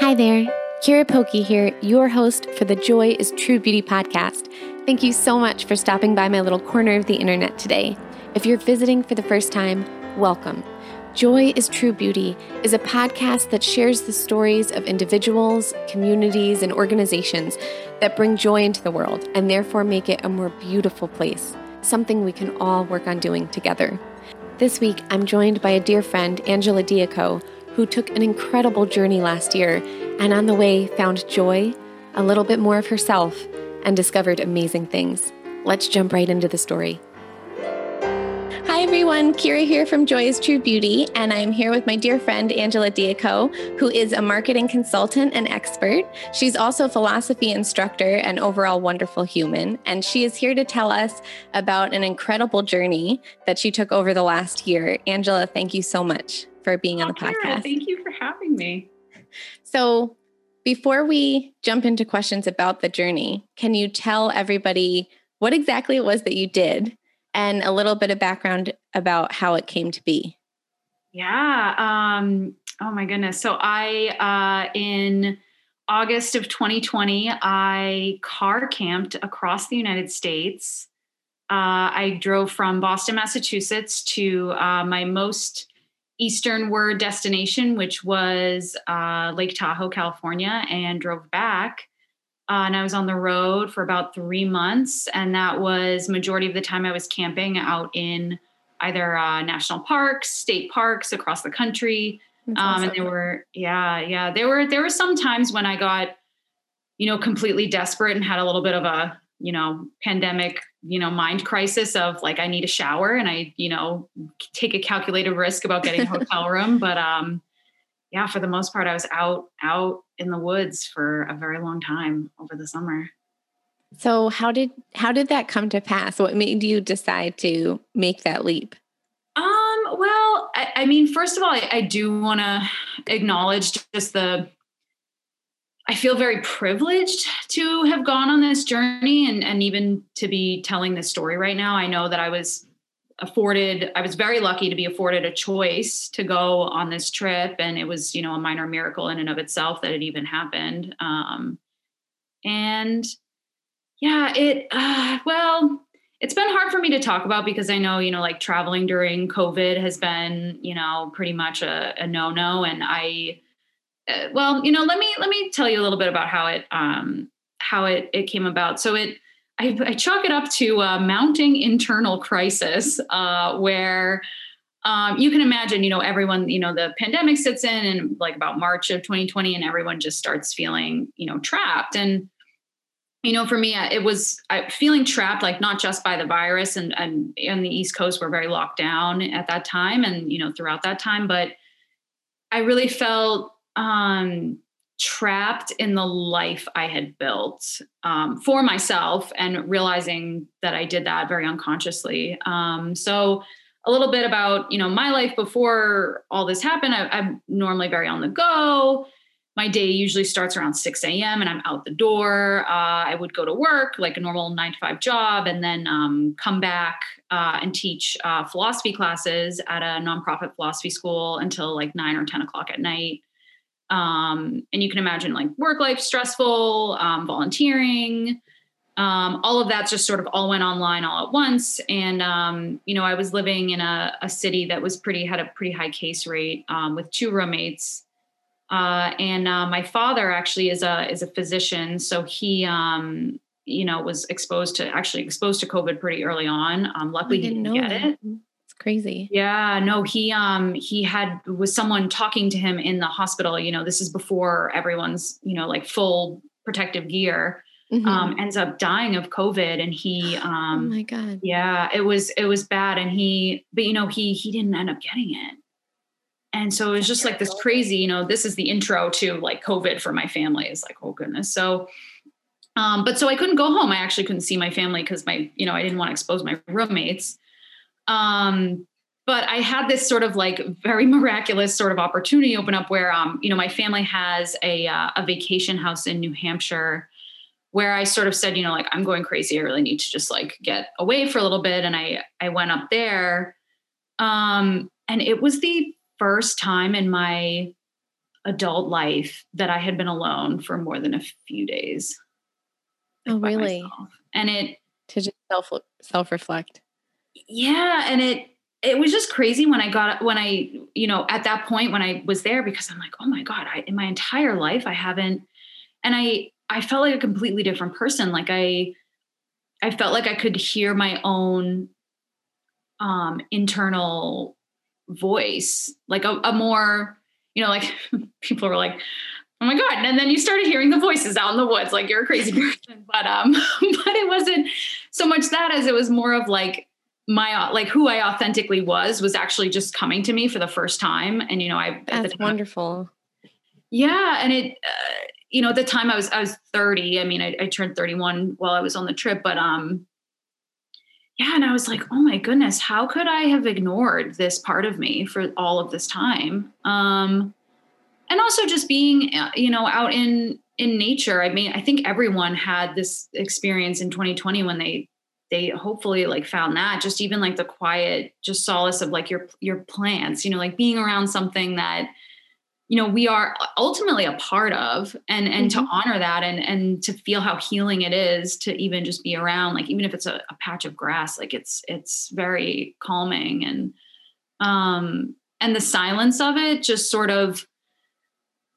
Hi there, Kira Pokey here, your host for the Joy is True Beauty podcast. Thank you so much for stopping by my little corner of the internet today. If you're visiting for the first time, welcome. Joy is True Beauty is a podcast that shares the stories of individuals, communities, and organizations that bring joy into the world and therefore make it a more beautiful place, something we can all work on doing together. This week, I'm joined by a dear friend, Angela Diaco, who took an incredible journey last year and on the way found joy, a little bit more of herself, and discovered amazing things. Let's jump right into the story. Hi, everyone. Kira here from Joy is True Beauty, and I'm here with my dear friend, Angela Diaco, who is a marketing consultant and expert. She's also a philosophy instructor and overall wonderful human. And she is here to tell us about an incredible journey that she took over the last year. Angela, thank you so much for being oh, on the Kara, podcast. Thank you for having me. So, before we jump into questions about the journey, can you tell everybody what exactly it was that you did and a little bit of background about how it came to be? Yeah. Um, oh my goodness. So, I, uh, in August of 2020, I car camped across the United States. Uh, I drove from Boston, Massachusetts to uh, my most easternward destination, which was uh, Lake Tahoe, California, and drove back. Uh, and I was on the road for about three months, and that was majority of the time I was camping out in either uh, national parks, state parks across the country. Um, and there were, yeah, yeah, there were there were some times when I got, you know, completely desperate and had a little bit of a you know pandemic you know mind crisis of like i need a shower and i you know take a calculated risk about getting a hotel room. But um yeah for the most part i was out out in the woods for a very long time over the summer. So how did how did that come to pass? What made you decide to make that leap? Um well i, I mean first of all i, I do want to acknowledge just the I feel very privileged to have gone on this journey and, and even to be telling this story right now. I know that I was afforded, I was very lucky to be afforded a choice to go on this trip. And it was, you know, a minor miracle in and of itself that it even happened. Um, and yeah, it, uh, well, it's been hard for me to talk about because I know, you know, like traveling during COVID has been, you know, pretty much a, a no no. And I, well, you know, let me let me tell you a little bit about how it um, how it it came about. So it I, I chalk it up to mounting internal crisis uh, where um, you can imagine, you know, everyone, you know, the pandemic sits in and like about March of 2020, and everyone just starts feeling, you know, trapped. And you know, for me, it was feeling trapped, like not just by the virus, and and on the East Coast, we're very locked down at that time, and you know, throughout that time, but I really felt um, trapped in the life I had built um, for myself and realizing that I did that very unconsciously. Um, so, a little bit about you know my life before all this happened. I, I'm normally very on the go. My day usually starts around 6 a.m. and I'm out the door. Uh, I would go to work like a normal nine to five job and then um, come back uh, and teach uh, philosophy classes at a nonprofit philosophy school until like nine or 10 o'clock at night. Um, and you can imagine like work life stressful, um, volunteering, um, all of that just sort of all went online all at once. And, um, you know, I was living in a, a, city that was pretty, had a pretty high case rate um, with two roommates. Uh, and uh, my father actually is a, is a physician. So he, um, you know, was exposed to actually exposed to COVID pretty early on. luckily he didn't get that. it crazy. Yeah, no, he um he had was someone talking to him in the hospital, you know, this is before everyone's, you know, like full protective gear. Mm-hmm. Um, ends up dying of COVID and he oh um oh my god. Yeah, it was it was bad and he but you know, he he didn't end up getting it. And so it was just like this crazy, you know, this is the intro to like COVID for my family. is like, oh goodness. So um, but so I couldn't go home. I actually couldn't see my family because my, you know, I didn't want to expose my roommates. Um, but I had this sort of like very miraculous sort of opportunity open up where, um, you know, my family has a, uh, a vacation house in New Hampshire where I sort of said, you know, like I'm going crazy. I really need to just like get away for a little bit. And I, I went up there. Um, and it was the first time in my adult life that I had been alone for more than a few days. Oh, really? Myself. And it to just self self reflect. Yeah, and it it was just crazy when I got when I you know at that point when I was there because I'm like, oh my god, I in my entire life I haven't, and I I felt like a completely different person. Like I I felt like I could hear my own um internal voice, like a, a more you know, like people were like, oh my god and then you started hearing the voices out in the woods like you're a crazy person but um but it wasn't so much that as it was more of like my like who i authentically was was actually just coming to me for the first time. And you know i that's time, wonderful. Yeah and it uh, you know at the time i was i was 30 i mean I, I turned 31 while i was on the trip but um yeah and i was like oh my goodness how could i have ignored this part of me for all of this time? Um and also just being uh, you know out in in nature. I mean i think everyone had this experience in 2020 when they they hopefully like found that just even like the quiet just solace of like your your plants you know like being around something that you know we are ultimately a part of and and mm-hmm. to honor that and and to feel how healing it is to even just be around like even if it's a, a patch of grass like it's it's very calming and um and the silence of it just sort of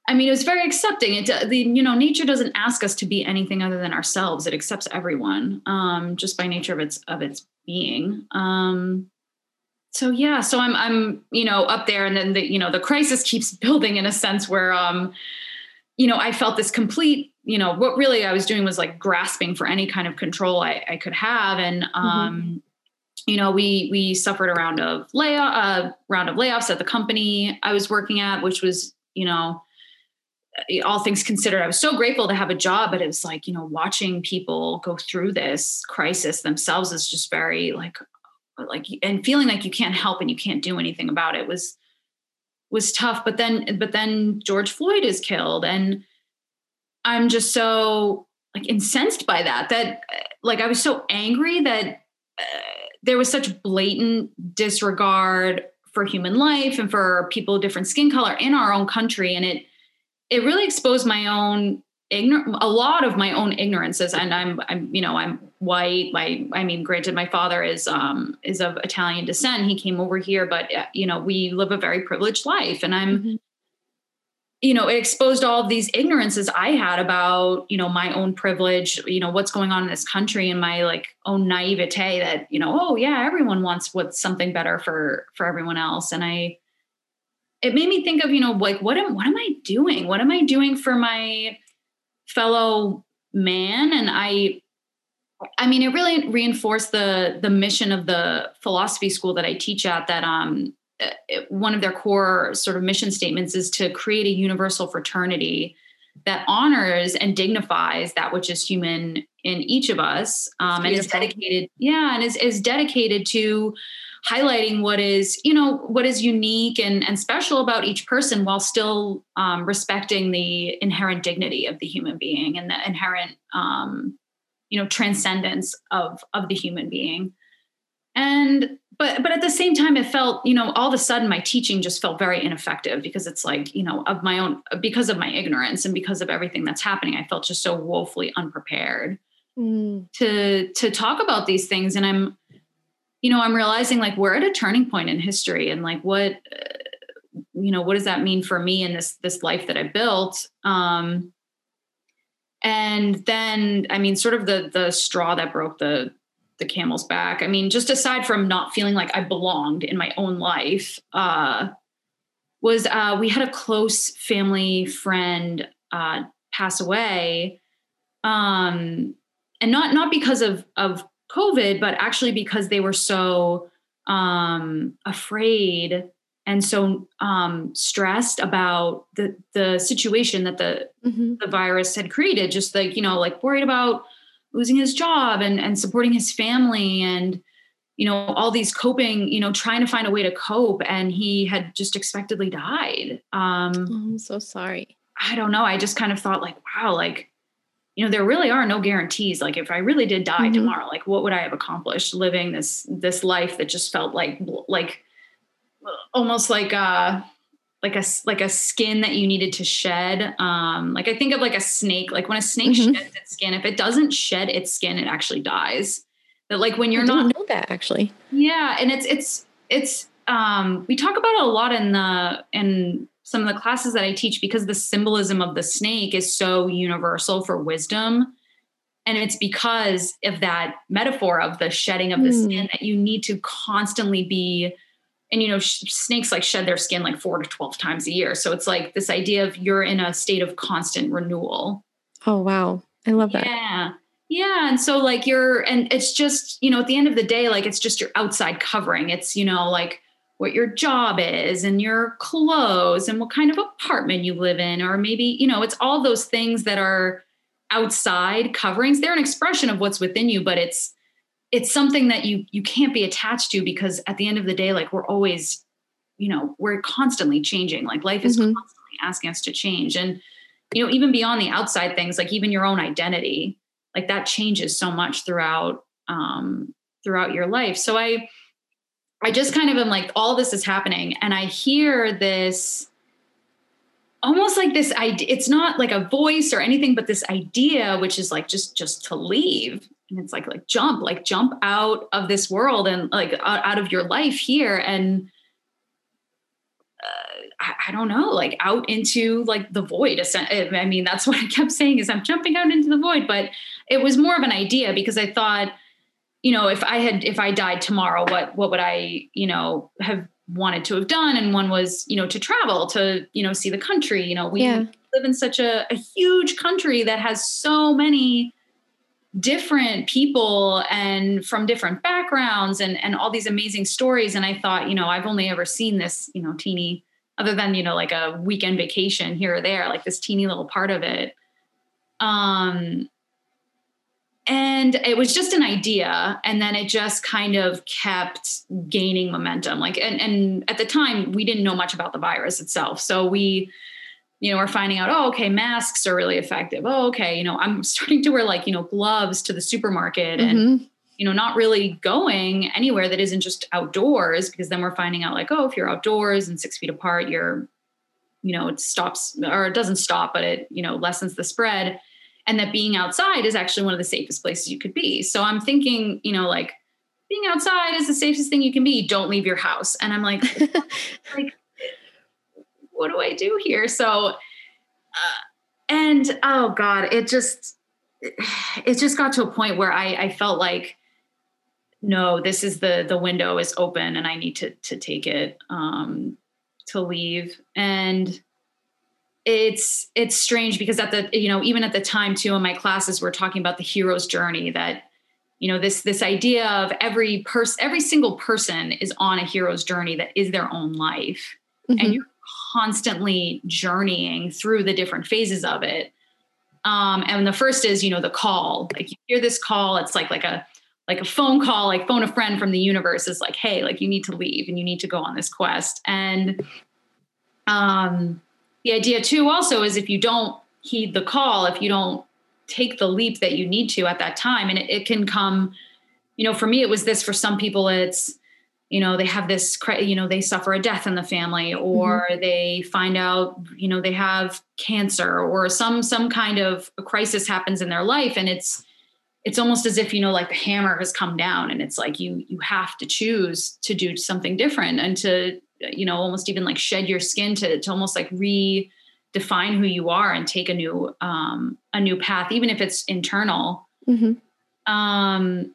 I mean, it was very accepting. It, the, you know, nature doesn't ask us to be anything other than ourselves. It accepts everyone, um, just by nature of its of its being. Um, so yeah, so I'm I'm you know up there, and then the you know the crisis keeps building in a sense where um, you know, I felt this complete. You know, what really I was doing was like grasping for any kind of control I, I could have, and mm-hmm. um, mm-hmm. you know, we we suffered a round of layoff, a round of layoffs at the company I was working at, which was you know all things considered, I was so grateful to have a job, but it was like, you know, watching people go through this crisis themselves is just very like, like, and feeling like you can't help and you can't do anything about it was, was tough. But then, but then George Floyd is killed. And I'm just so like incensed by that, that like, I was so angry that uh, there was such blatant disregard for human life and for people of different skin color in our own country. And it, it really exposed my own ignorant a lot of my own ignorances. And i'm i'm you know i'm white. My i mean granted my father is um is of italian descent. He came over here but uh, you know we live a very privileged life. And i'm mm-hmm. you know it exposed all of these ignorances i had about you know my own privilege you know what's going on in this country and my like own naivete that you know oh yeah everyone wants what's something better for for everyone else. And i it made me think of you know like what am what am i doing? What am i doing for my fellow man? And i i mean it really reinforced the the mission of the philosophy school that i teach at that um it, one of their core sort of mission statements is to create a universal fraternity that honors and dignifies that which is human in each of us um, and is dedicated yeah and is, is dedicated to highlighting what is you know what is unique and, and special about each person while still um, respecting the inherent dignity of the human being and the inherent um, you know transcendence of of the human being and but but at the same time it felt you know all of a sudden my teaching just felt very ineffective because it's like you know of my own because of my ignorance and because of everything that's happening i felt just so woefully unprepared mm. to to talk about these things and i'm you know, I'm realizing like we're at a turning point in history and like what, uh, you know, what does that mean for me in this, this life that I built? Um, and then, I mean, sort of the, the straw that broke the, the camel's back. I mean, just aside from not feeling like I belonged in my own life, uh, was uh, we had a close family friend uh, pass away, um, and not not because of of COVID, but actually because they were so um, afraid and so um, stressed about the the situation that the mm-hmm. the virus had created. Just like you know, like worried about losing his job and and supporting his family and you know all these coping you know trying to find a way to cope and he had just expectedly died um oh, i'm so sorry i don't know i just kind of thought like wow like you know there really are no guarantees like if i really did die mm-hmm. tomorrow like what would i have accomplished living this this life that just felt like like almost like uh like a like a skin that you needed to shed. Um, like I think of like a snake. Like when a snake mm-hmm. sheds its skin, if it doesn't shed its skin, it actually dies. That like when you're I not know that actually. Yeah, and it's it's it's um, we talk about it a lot in the in some of the classes that I teach because the symbolism of the snake is so universal for wisdom. And it's because of that metaphor of the shedding of the mm. skin that you need to constantly be and you know sh- snakes like shed their skin like 4 to 12 times a year. So it's like this idea of you're in a state of constant renewal. Oh wow. I love that. Yeah. Yeah. And so like you're and it's just you know at the end of the day like it's just your outside covering. It's you know like what your job is and your clothes and what kind of apartment you live in or maybe you know it's all those things that are outside coverings. They're an expression of what's within you but it's it's something that you you can't be attached to because at the end of the day like we're always you know we're constantly changing. Like life is mm-hmm. constantly asking us to change. And you know even beyond the outside things like even your own identity like that changes so much throughout um throughout your life. So i i just kind of am like all this is happening. And i hear this almost like this idea it's not like a voice or anything but this idea which is like just just to leave. And it's like like jump like jump out of this world and like out, of your life here. And uh, I, I, don't know like out into like the void. I mean that's what i kept saying is i'm jumping out into the void but it was more of an idea because i thought you know if i had if i died tomorrow what what would i you know have wanted to have done? And one was you know to travel to you know see the country. You know we yeah. live in such a, a huge country that has so many different people and from different backgrounds and and all these amazing stories. And i thought you know i've only ever seen this you know teeny other than you know like a weekend vacation here or there like this teeny little part of it. Um and it was just an idea and then it just kind of kept gaining momentum like and, and at the time we didn't know much about the virus itself so we you know, we're finding out, oh, okay, masks are really effective. Oh, okay, you know, I'm starting to wear like, you know, gloves to the supermarket mm-hmm. and, you know, not really going anywhere that isn't just outdoors because then we're finding out like, oh, if you're outdoors and six feet apart, you're, you know, it stops or it doesn't stop, but it, you know, lessens the spread. And that being outside is actually one of the safest places you could be. So I'm thinking, you know, like being outside is the safest thing you can be. Don't leave your house. And I'm like, like what do I do here? So, uh, and oh God, it just, it just got to a point where I, I felt like, no, this is the, the window is open and I need to, to take it, um, to leave. And it's, it's strange because at the, you know, even at the time too, in my classes, we're talking about the hero's journey that, you know this this idea of every person every single person is on a hero's journey that is their own life mm-hmm. and you're constantly journeying through the different phases of it. Um, and the first is, you know, the call. Like you hear this call, it's like like a like a phone call, like phone a friend from the universe is like, hey, like you need to leave and you need to go on this quest. And um, the idea too also is if you don't heed the call, if you don't take the leap that you need to at that time, and it, it can come, you know, for me, it was this. For some people, it's you know they have this you know they suffer a death in the family or mm-hmm. they find out you know they have cancer or some some kind of a crisis happens in their life and it's it's almost as if you know like the hammer has come down and it's like you you have to choose to do something different and to you know almost even like shed your skin to to almost like redefine who you are and take a new um a new path even if it's internal mm-hmm. um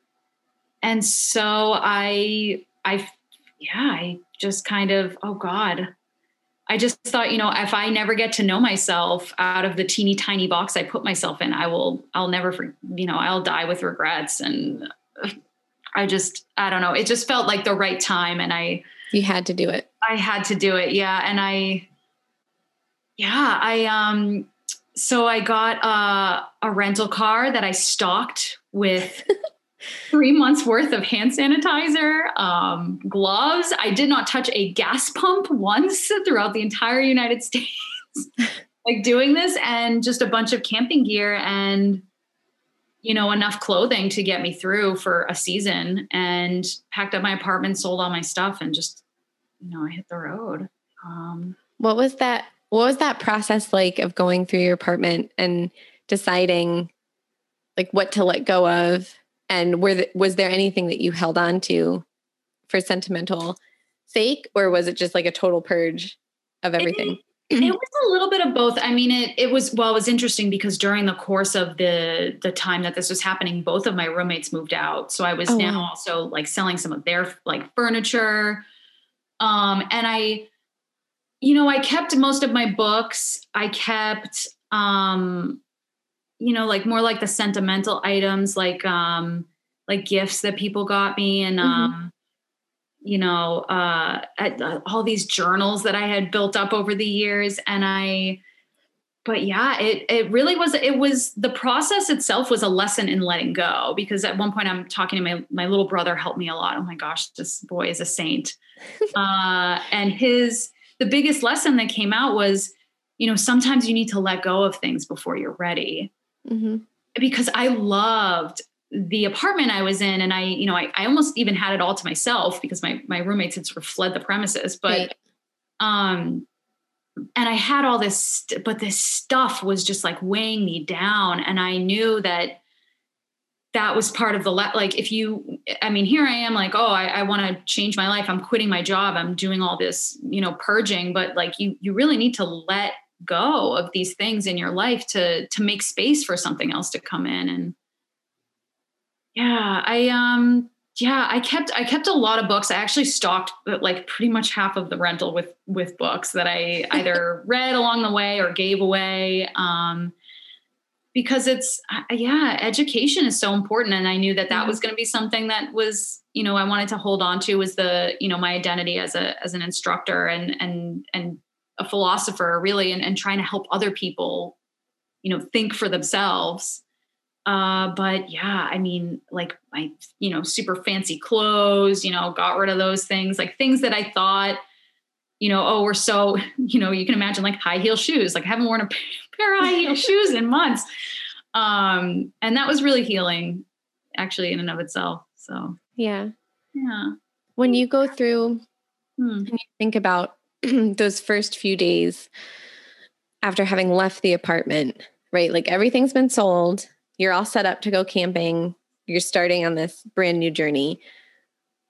and so i I, yeah, I just kind of, oh God, I just thought, you know, if I never get to know myself out of the teeny tiny box I put myself in, I will, I'll never, you know, I'll die with regrets. And I just, I don't know. It just felt like the right time. And I, you had to do it. I had to do it. Yeah. And I, yeah, I, um, so I got a, a rental car that I stocked with three months worth of hand sanitizer, um, gloves. I did not touch a gas pump once throughout the entire United States. like doing this and just a bunch of camping gear and you know enough clothing to get me through for a season and packed up my apartment sold all my stuff and just you know i hit the road um, What was that? What was that process like of going through your apartment and deciding like what to let go of? And were the, was there anything that you held on to for sentimental sake, or was it just like a total purge of everything? It, it was a little bit of both. I mean, it it was well, it was interesting because during the course of the the time that this was happening, both of my roommates moved out. So I was oh, now wow. also like selling some of their like furniture. Um, and I, you know, I kept most of my books. I kept um, you know, like more like the sentimental items, like um, like gifts that people got me and mm-hmm. um you know, uh, uh, all these journals that I had built up over the years. And I, but yeah, it, it really was, it was the process itself was a lesson in letting go because at one point I'm talking to my, my little brother helped me a lot. Oh my gosh, this boy is a saint. uh, and his, the biggest lesson that came out was, you know, sometimes you need to let go of things before you're ready. Mm-hmm. Because I loved the apartment I was in, and I, you know, I, I almost even had it all to myself because my my roommates had sort of fled the premises. But, right. um, and I had all this, but this stuff was just like weighing me down, and I knew that that was part of the le- like if you i mean here i am like oh i, I want to change my life i'm quitting my job i'm doing all this you know purging but like you you really need to let go of these things in your life to to make space for something else to come in and yeah, I um yeah, I kept I kept a lot of books. I actually stocked uh, like pretty much half of the rental with with books that I either read along the way or gave away. Um, because it's uh, yeah, education is so important, and I knew that that was going to be something that was you know I wanted to hold on to was the you know my identity as a as an instructor and and and a philosopher really, and, and trying to help other people you know think for themselves uh, but yeah, I mean, like my, you know, super fancy clothes, you know, got rid of those things, like things that I thought, you know, oh, we're so, you know, you can imagine like high heel shoes. Like I haven't worn a pair of high heel shoes in months. Um, and that was really healing actually in and of itself. So yeah. Yeah. When you go through hmm. and you think about those first few days after having left the apartment, right? Like everything's been sold you're all set up to go camping, you're starting on this brand new journey.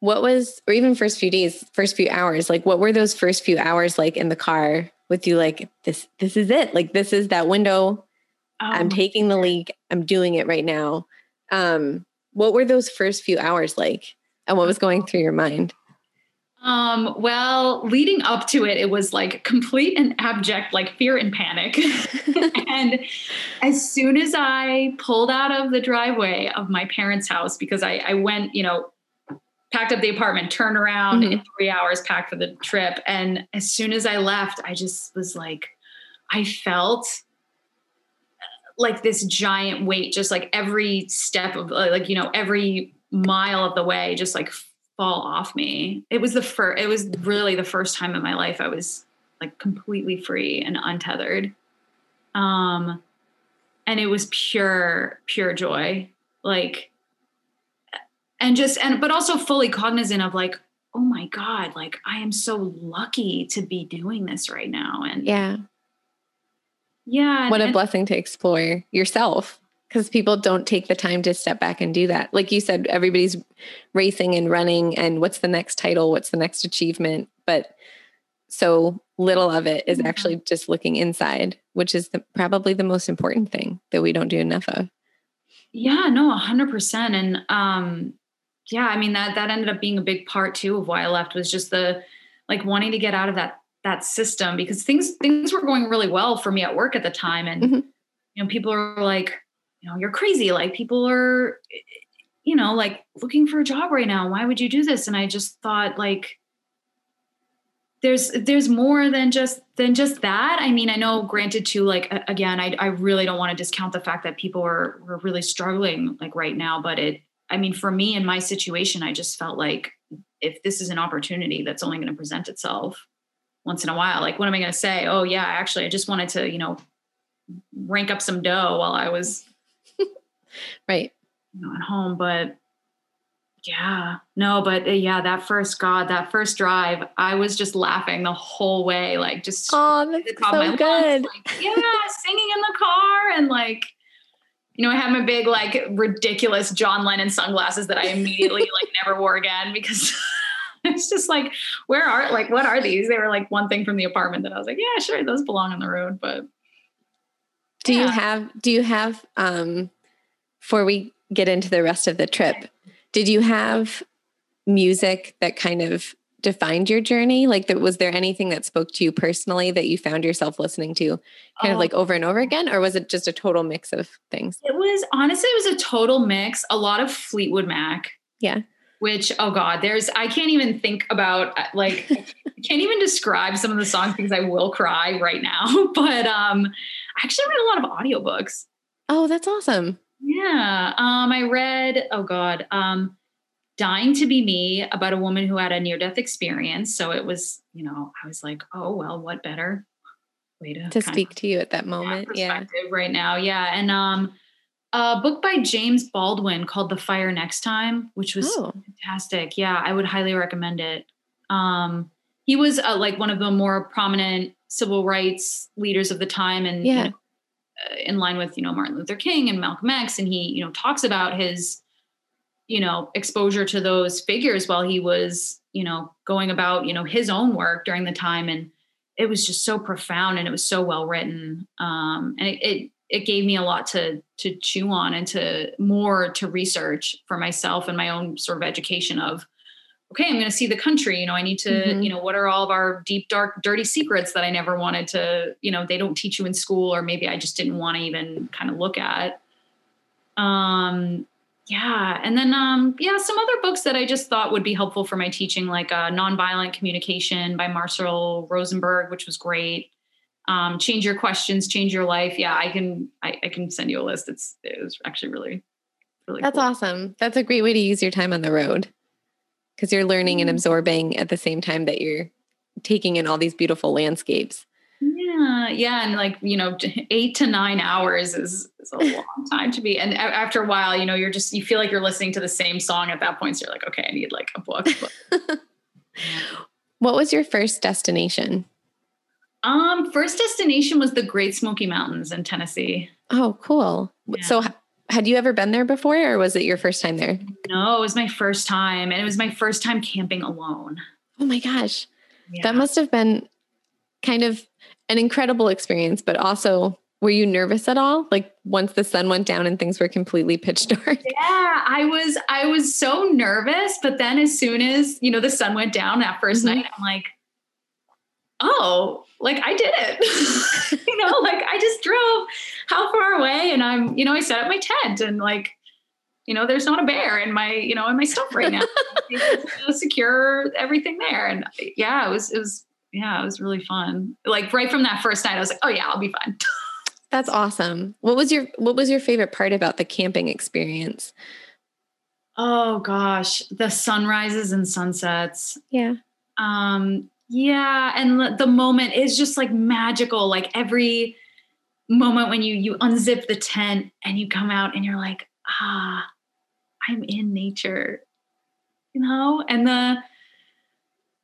What was, or even first few days, first few hours, like what were those first few hours like in the car with you? Like, this, this is it. Like, this is that window. Um, I'm taking the leak. I'm doing it right now. Um, what were those first few hours like? And what was going through your mind? Um, well, leading up to it, it was like complete and abject, like fear and panic. and as soon as I pulled out of the driveway of my parents' house, because I, I went, you know, packed up the apartment, turned around mm-hmm. in three hours, packed for the trip. And as soon as I left, I just was like, I felt like this giant weight, just like every step of like, you know, every mile of the way, just like fall off me. It was the first, it was really the first time in my life I was like completely free and untethered. Um, and it was pure, pure joy. Like, and just, and, but also fully cognizant of like, oh my God, like I am so lucky to be doing this right now. And yeah. Yeah. What and, a blessing to explore yourself because people don't take the time to step back and do that. Like you said, everybody's racing and running, and what's the next title? What's the next achievement? But so little of it is actually just looking inside, which is the, probably the most important thing that we don't do enough of. Yeah, no, a hundred percent. And, um, yeah, I mean, that, that ended up being a big part too of why I left was just the, like wanting to get out of that, that system because things, things were going really well for me at work at the time. And, mm-hmm. you know, people are like, you know, you're crazy. Like people are, you know, like looking for a job right now. Why would you do this? And I just thought like, there's there's more than just than just that i mean i know granted too like again i, I really don't want to discount the fact that people are, are really struggling like right now but it i mean for me in my situation i just felt like if this is an opportunity that's only going to present itself once in a while like what am i going to say oh yeah actually i just wanted to you know rank up some dough while i was right you know, at home but Yeah, no, but uh, yeah, that first God, that first drive, I was just laughing the whole way, like just oh, that's so good. like, yeah, singing in the car and like, you know, I had my big like ridiculous John Lennon sunglasses that I immediately like never wore again because it's just like, where are like what are these? They were like one thing from the apartment that I was like, yeah, sure, those belong on the road, but. Do yeah. you have? Do you have? um Before we get into the rest of the trip did you have music that kind of defined your journey? Like, that, was there anything that spoke to you personally that you found yourself listening to kind of like over and over again? Or was it just a total mix of things? It was honestly, it was a total mix, a lot of Fleetwood Mac. Yeah. Which, oh God, there's, I can't even think about, uh, like, I can't even describe some of the songs because I will cry right now. But um, I actually read a lot of audiobooks. Oh, that's awesome. Yeah. Um, I read, oh God, um, Dying to Be Me about a woman who had a near death experience. So it was, you know, I was like, oh, well, what better way to, to speak to you at that moment? Yeah. Right now. Yeah. And um, a book by James Baldwin called The Fire Next Time, which was oh. fantastic. Yeah. I would highly recommend it. Um, he was uh, like one of the more prominent civil rights leaders of the time and yeah. you know, in line with you know Martin Luther King and Malcolm X, and he you know talks about his you know exposure to those figures while he was you know going about you know his own work during the time, and it was just so profound and it was so well written, um, and it, it it gave me a lot to to chew on and to more to research for myself and my own sort of education of okay, I'm going to see the country. You know, I need to, mm-hmm. you know, what are all of our deep, dark, dirty secrets that I never wanted to, you know, they don't teach you in school, or maybe I just didn't want to even kind of look at. Um, yeah. And then, um, yeah, some other books that I just thought would be helpful for my teaching, like uh, Nonviolent Communication by Marshall Rosenberg, which was great. Um, change your questions, change your life. Yeah, I can, I, I can send you a list. It's, it was actually really, really That's cool. awesome. That's a great way to use your time on the road because you're learning and mm. absorbing at the same time that you're taking in all these beautiful landscapes. Yeah, yeah, and like you know, eight to nine hours is, is a long time to be. And after a while, you know, you're just you feel like you're listening to the same song at that point. So you're like, okay, I need like a book. what was your first destination? Um, first destination was the Great Smoky Mountains in Tennessee. Oh, cool. Yeah. So had you ever been there before or was it your first time there? No, it was my first time. And it was my first time camping alone. Oh my gosh. Yeah. That must have been kind of an incredible experience, but also were you nervous at all? Like once the sun went down and things were completely pitch dark? Yeah, I was I was so nervous, but then as soon as, you know, the sun went down that 1st mm-hmm. night, I'm like, "Oh, like I did it. you know, like I just drove how far away and I'm, you know, I set up my tent and like, you know, there's not a bear in my, you know, in my stuff right now. secure everything there. And yeah, it was, it was, yeah, it was really fun. Like right from that first night, I was like, oh yeah, I'll be fine. That's awesome. What was your, what was your favorite part about the camping experience? Oh gosh, the sunrises and sunsets. Yeah. Um, yeah, and the moment is just like magical. Like every moment when you you unzip the tent and you come out and you're like, ah, I'm in nature, you know. And the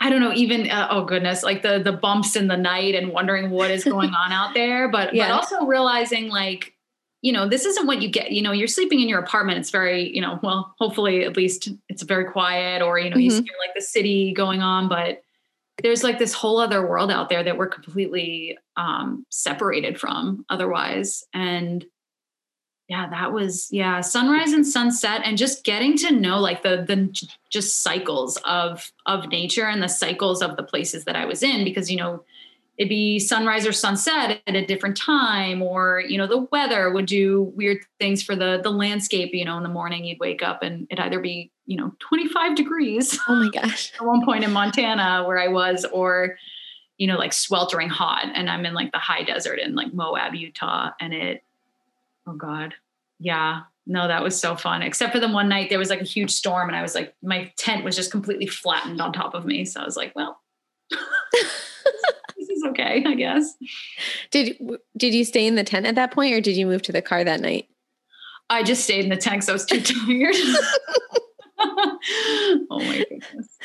I don't know, even uh, oh goodness, like the the bumps in the night and wondering what is going on out there, but yeah. but also realizing like you know this isn't what you get you know you're sleeping in your apartment it's very you know well hopefully at least it's very quiet or you know mm-hmm. you see like the city going on but there's like this whole other world out there that we're completely um, separated from otherwise. And yeah, that was yeah, sunrise and sunset, and just getting to know like the the just cycles of of nature and the cycles of the places that I was in because you know it'd be sunrise or sunset at a different time or you know the weather would do weird things for the the landscape you know in the morning you'd wake up and it'd either be you know 25 degrees oh my gosh at one point in montana where i was or you know like sweltering hot and i'm in like the high desert in like moab utah and it oh god yeah no that was so fun except for the one night there was like a huge storm and i was like my tent was just completely flattened on top of me so i was like well this is okay, I guess. Did did you stay in the tent at that point, or did you move to the car that night? I just stayed in the tent because I was too tired. oh my goodness.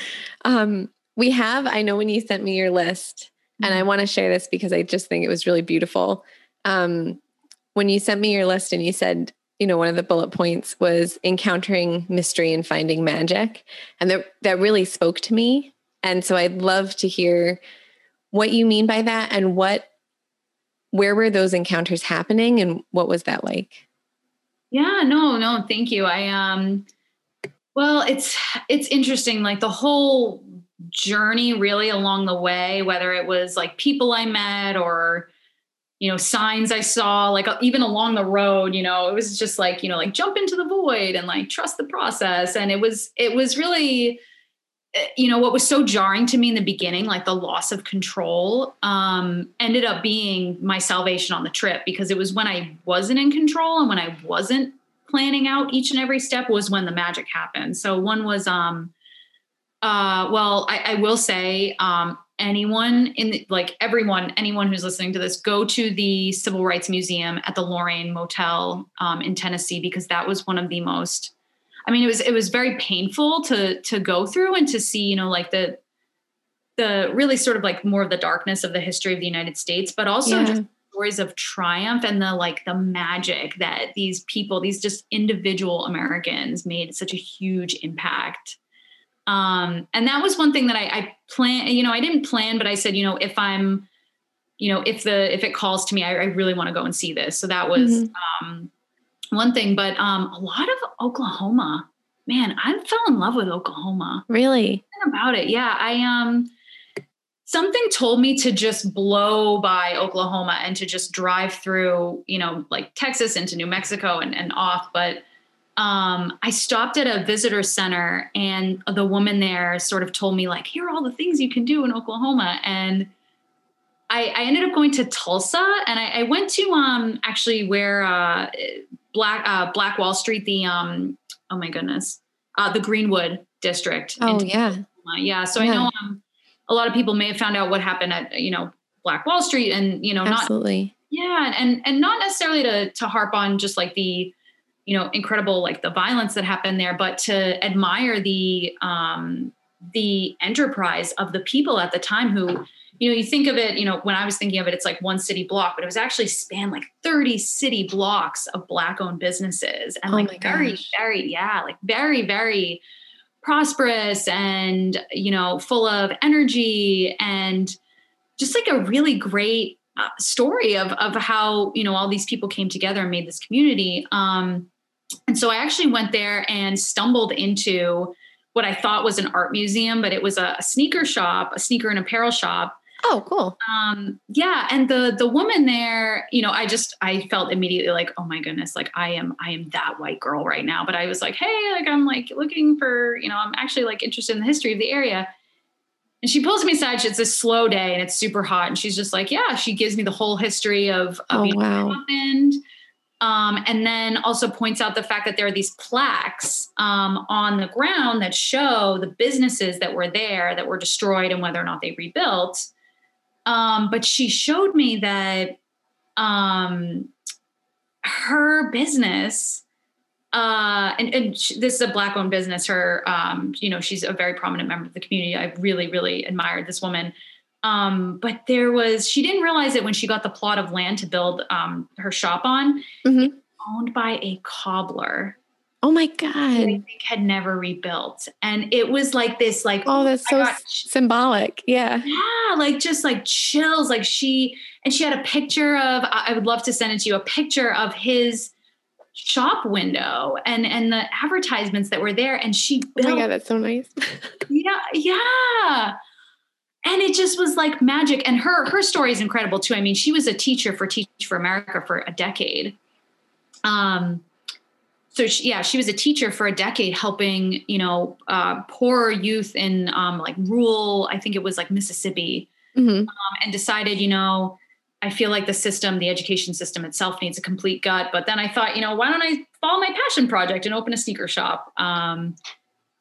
Um, we have, I know when you sent me your list, and I mm-hmm. want to share this because I just think it was really beautiful. Um, when you sent me your list and you said, you know, one of the bullet points was encountering mystery and finding magic. And that, that really spoke to me. And so I'd love to hear what you mean by that and what, where were those encounters happening and what was that like? Yeah, no, no, thank you. I, um, well, it's, it's interesting. Like the whole journey really along the way, whether it was like people I met or, you know, signs I saw, like uh, even along the road, you know, it was just like, you know, like jump into the void and like trust the process. And it was, it was really, eh, you know, what was so jarring to me in the beginning, like the loss of control, um, ended up being my salvation on the trip because it was when I wasn't in control and when I wasn't planning out each and every step was when the magic happened. So one was, um, uh, well, I, I will say, um, anyone in the, like everyone, anyone who's listening to this, go to the Civil Rights Museum at the Lorraine Motel um, in Tennessee because that was one of the most. I mean, it was it was very painful to to go through and to see, you know, like the the really sort of like more of the darkness of the history of the United States, but also yeah. just stories of triumph and the like the magic that these people, these just individual Americans made such a huge impact um, and that was one thing that I, I plan, you know, I didn't plan, but I said, you know, if I'm, you know, if the, if it calls to me, I, I really want to go and see this. So that was, mm-hmm. um, one thing, but, um, a lot of Oklahoma, man, I fell in love with Oklahoma. Really? about it. Yeah. I, um, something told me to just blow by Oklahoma and to just drive through, you know, like Texas into New Mexico and, and off. But um, I stopped at a visitor center and the woman there sort of told me like, here are all the things you can do in Oklahoma. And I, I ended up going to Tulsa and I, I went to um, actually where uh, Black uh, Black Wall Street, the um, oh my goodness, uh, the Greenwood district. Oh yeah, yeah. So yeah. I know um, a lot of people may have found out what happened at you know Black Wall Street, and you know, absolutely, not, yeah, and and not necessarily to to harp on just like the you know incredible like the violence that happened there but to admire the um the enterprise of the people at the time who you know you think of it you know when i was thinking of it it's like one city block but it was actually spanned like 30 city blocks of black owned businesses and oh like very very yeah like very very prosperous and you know full of energy and just like a really great uh, story of of how you know all these people came together and made this community um and so I actually went there and stumbled into what I thought was an art museum, but it was a, a sneaker shop, a sneaker and apparel shop. Oh, cool. Um, yeah, and the the woman there, you know, I just I felt immediately like, oh my goodness, like I am I am that white girl right now. But I was like, hey, like I'm like looking for, you know, I'm actually like interested in the history of the area. And she pulls me aside. It's a slow day and it's super hot, and she's just like, yeah. She gives me the whole history of, of oh, you know, wow. what happened um, and then also points out the fact that there are these plaques um, on the ground that show the businesses that were there that were destroyed and whether or not they rebuilt. Um, but she showed me that um, her business, uh, and, and she, this is a black owned business. Her, um, you know, she's a very prominent member of the community. I really, really admired this woman. Um, but there was she didn't realize it when she got the plot of land to build um, her shop on. Mm-hmm. Owned by a cobbler. Oh my god! I think had never rebuilt, and it was like this, like oh, that's so symbolic. Yeah, yeah, like just like chills. Like she and she had a picture of. I would love to send it to you. A picture of his shop window and and the advertisements that were there, and she. Built, oh my god, that's so nice. yeah, yeah and it just was like magic and her her story is incredible too i mean she was a teacher for teach for america for a decade um so she, yeah she was a teacher for a decade helping you know uh, poor youth in um, like rural i think it was like mississippi mm-hmm. um, and decided you know i feel like the system the education system itself needs a complete gut but then i thought you know why don't i follow my passion project and open a sneaker shop um,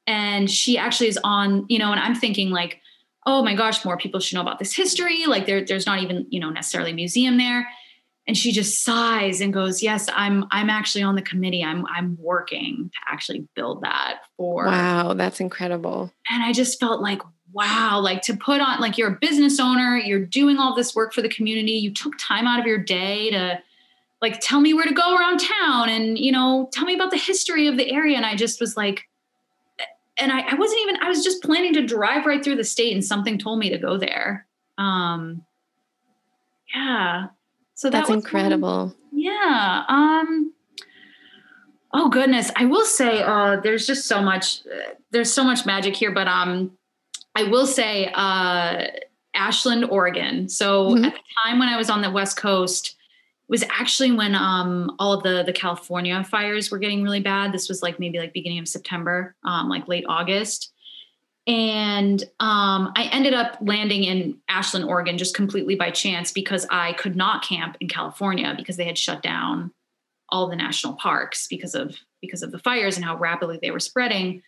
and she actually is on you know and i'm thinking like oh my gosh, more people should know about this history. Like there, there's not even, you know, necessarily a museum there. And she just sighs and goes, "Yes, I'm I'm actually on the committee. I'm I'm working to actually build that for Wow, that's incredible. And I just felt like, wow, like to put on like you're a business owner, you're doing all this work for the community. You took time out of your day to like tell me where to go around town and you know, tell me about the history of the area. And I just was like, and I, I wasn't even, I was just planning to drive right through the state and something told me to go there. Um yeah. So that that's incredible. yeah. Um oh goodness i will say uh there's just so much uh, there's so much magic here but um i will say uh ashland oregon so mm-hmm. at the time when i was on the west coast was actually when um all of the the california fires were getting really bad this was like maybe like beginning of september um like late august and um, I ended up landing in Ashland, Oregon, just completely by chance because I could not camp in California because they had shut down all the national parks because of because of the fires and how rapidly they were spreading.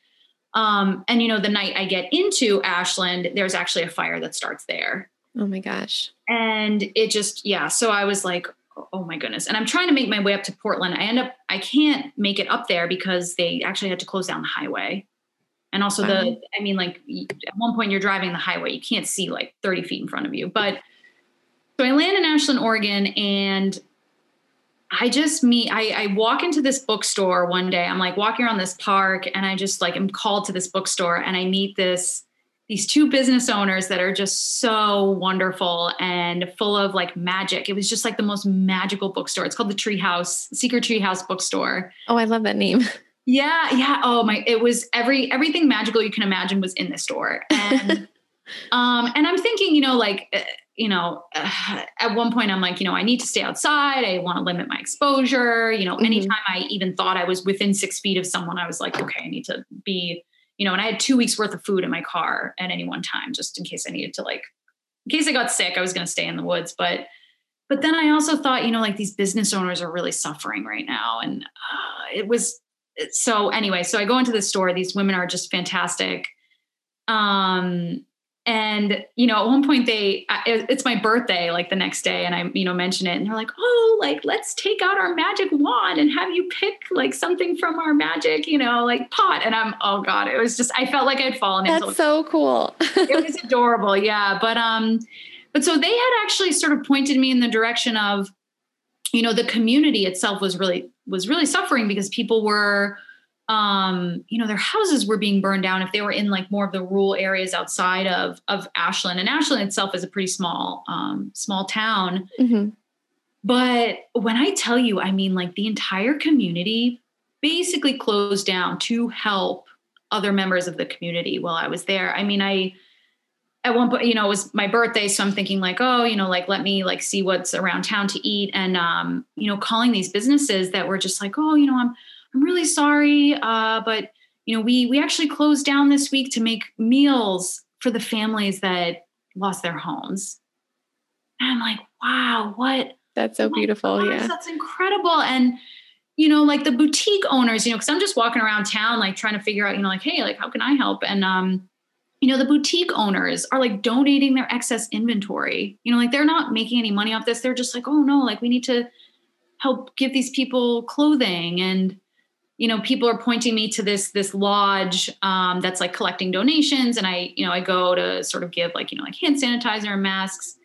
Um, and you know, the night I get into Ashland, there's actually a fire that starts there. Oh my gosh! And it just yeah. So I was like, oh my goodness. And I'm trying to make my way up to Portland. I end up I can't make it up there because they actually had to close down the highway. And also the I mean, like at one point you're driving the highway, you can't see like 30 feet in front of you. But so I land in Ashland, Oregon, and I just meet, I, I walk into this bookstore one day. I'm like walking around this park and I just like am called to this bookstore and I meet this, these two business owners that are just so wonderful and full of like magic. It was just like the most magical bookstore. It's called the Treehouse, Secret Treehouse Bookstore. Oh, I love that name. Yeah, yeah. Oh my, it was every everything magical you can imagine was in the store. And um and I'm thinking, you know, like eh, you know, uh, at one point I'm like, you know, I need to stay outside. I want to limit my exposure. You know, mm-hmm. anytime I even thought I was within six feet of someone, I was like, okay, I need to be, you know, and I had two weeks worth of food in my car at any one time, just in case I needed to like, in case I got sick, I was going to stay in the woods. But, but then I also thought, you know, like these business owners are really suffering right now. And uh, it was, so anyway, so I go into the store. These women are just fantastic. Um, and you know at one point they it's my birthday like the next day and i you know mention it and they're like oh like let's take out our magic wand and have you pick like something from our magic you know like pot and i'm oh god it was just i felt like i'd fallen that's into so cool it was adorable yeah but um but so they had actually sort of pointed me in the direction of you know the community itself was really was really suffering because people were um, you know, their houses were being burned down if they were in like more of the rural areas outside of of Ashland. And Ashland itself is a pretty small, um, small town. Mm-hmm. But when I tell you, I mean, like the entire community basically closed down to help other members of the community while I was there. I mean, I at one point, you know, it was my birthday, so I'm thinking like, oh, you know, like let me like see what's around town to eat, and um, you know, calling these businesses that were just like, oh, you know, I'm I'm really sorry, uh, but you know, we we actually closed down this week to make meals for the families that lost their homes. And I'm like, wow, what? That's so oh beautiful. Gosh, yeah, that's incredible. And you know, like the boutique owners, you know, because I'm just walking around town, like trying to figure out, you know, like, hey, like, how can I help? And um, you know, the boutique owners are like donating their excess inventory. You know, like they're not making any money off this. They're just like, oh no, like we need to help give these people clothing and you know people are pointing me to this this lodge um, that's like collecting donations and i you know i go to sort of give like you know like hand sanitizer and masks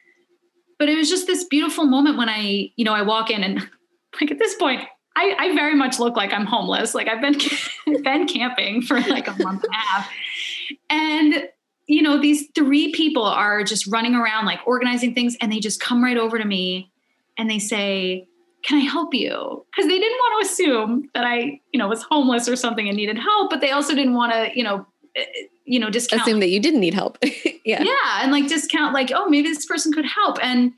but it was just this beautiful moment when i you know i walk in and like at this point I, I very much look like I'm homeless. Like I've been been camping for like a month and a half, and you know these three people are just running around like organizing things, and they just come right over to me, and they say, can I help you? Because they didn't want to assume that I, you know, was homeless or something and needed help, but they also didn't want to, you know, eh, eh, you know, discount. Assume that you didn't need help. yeah. Yeah. And like discount, like, oh, maybe this person could help. And,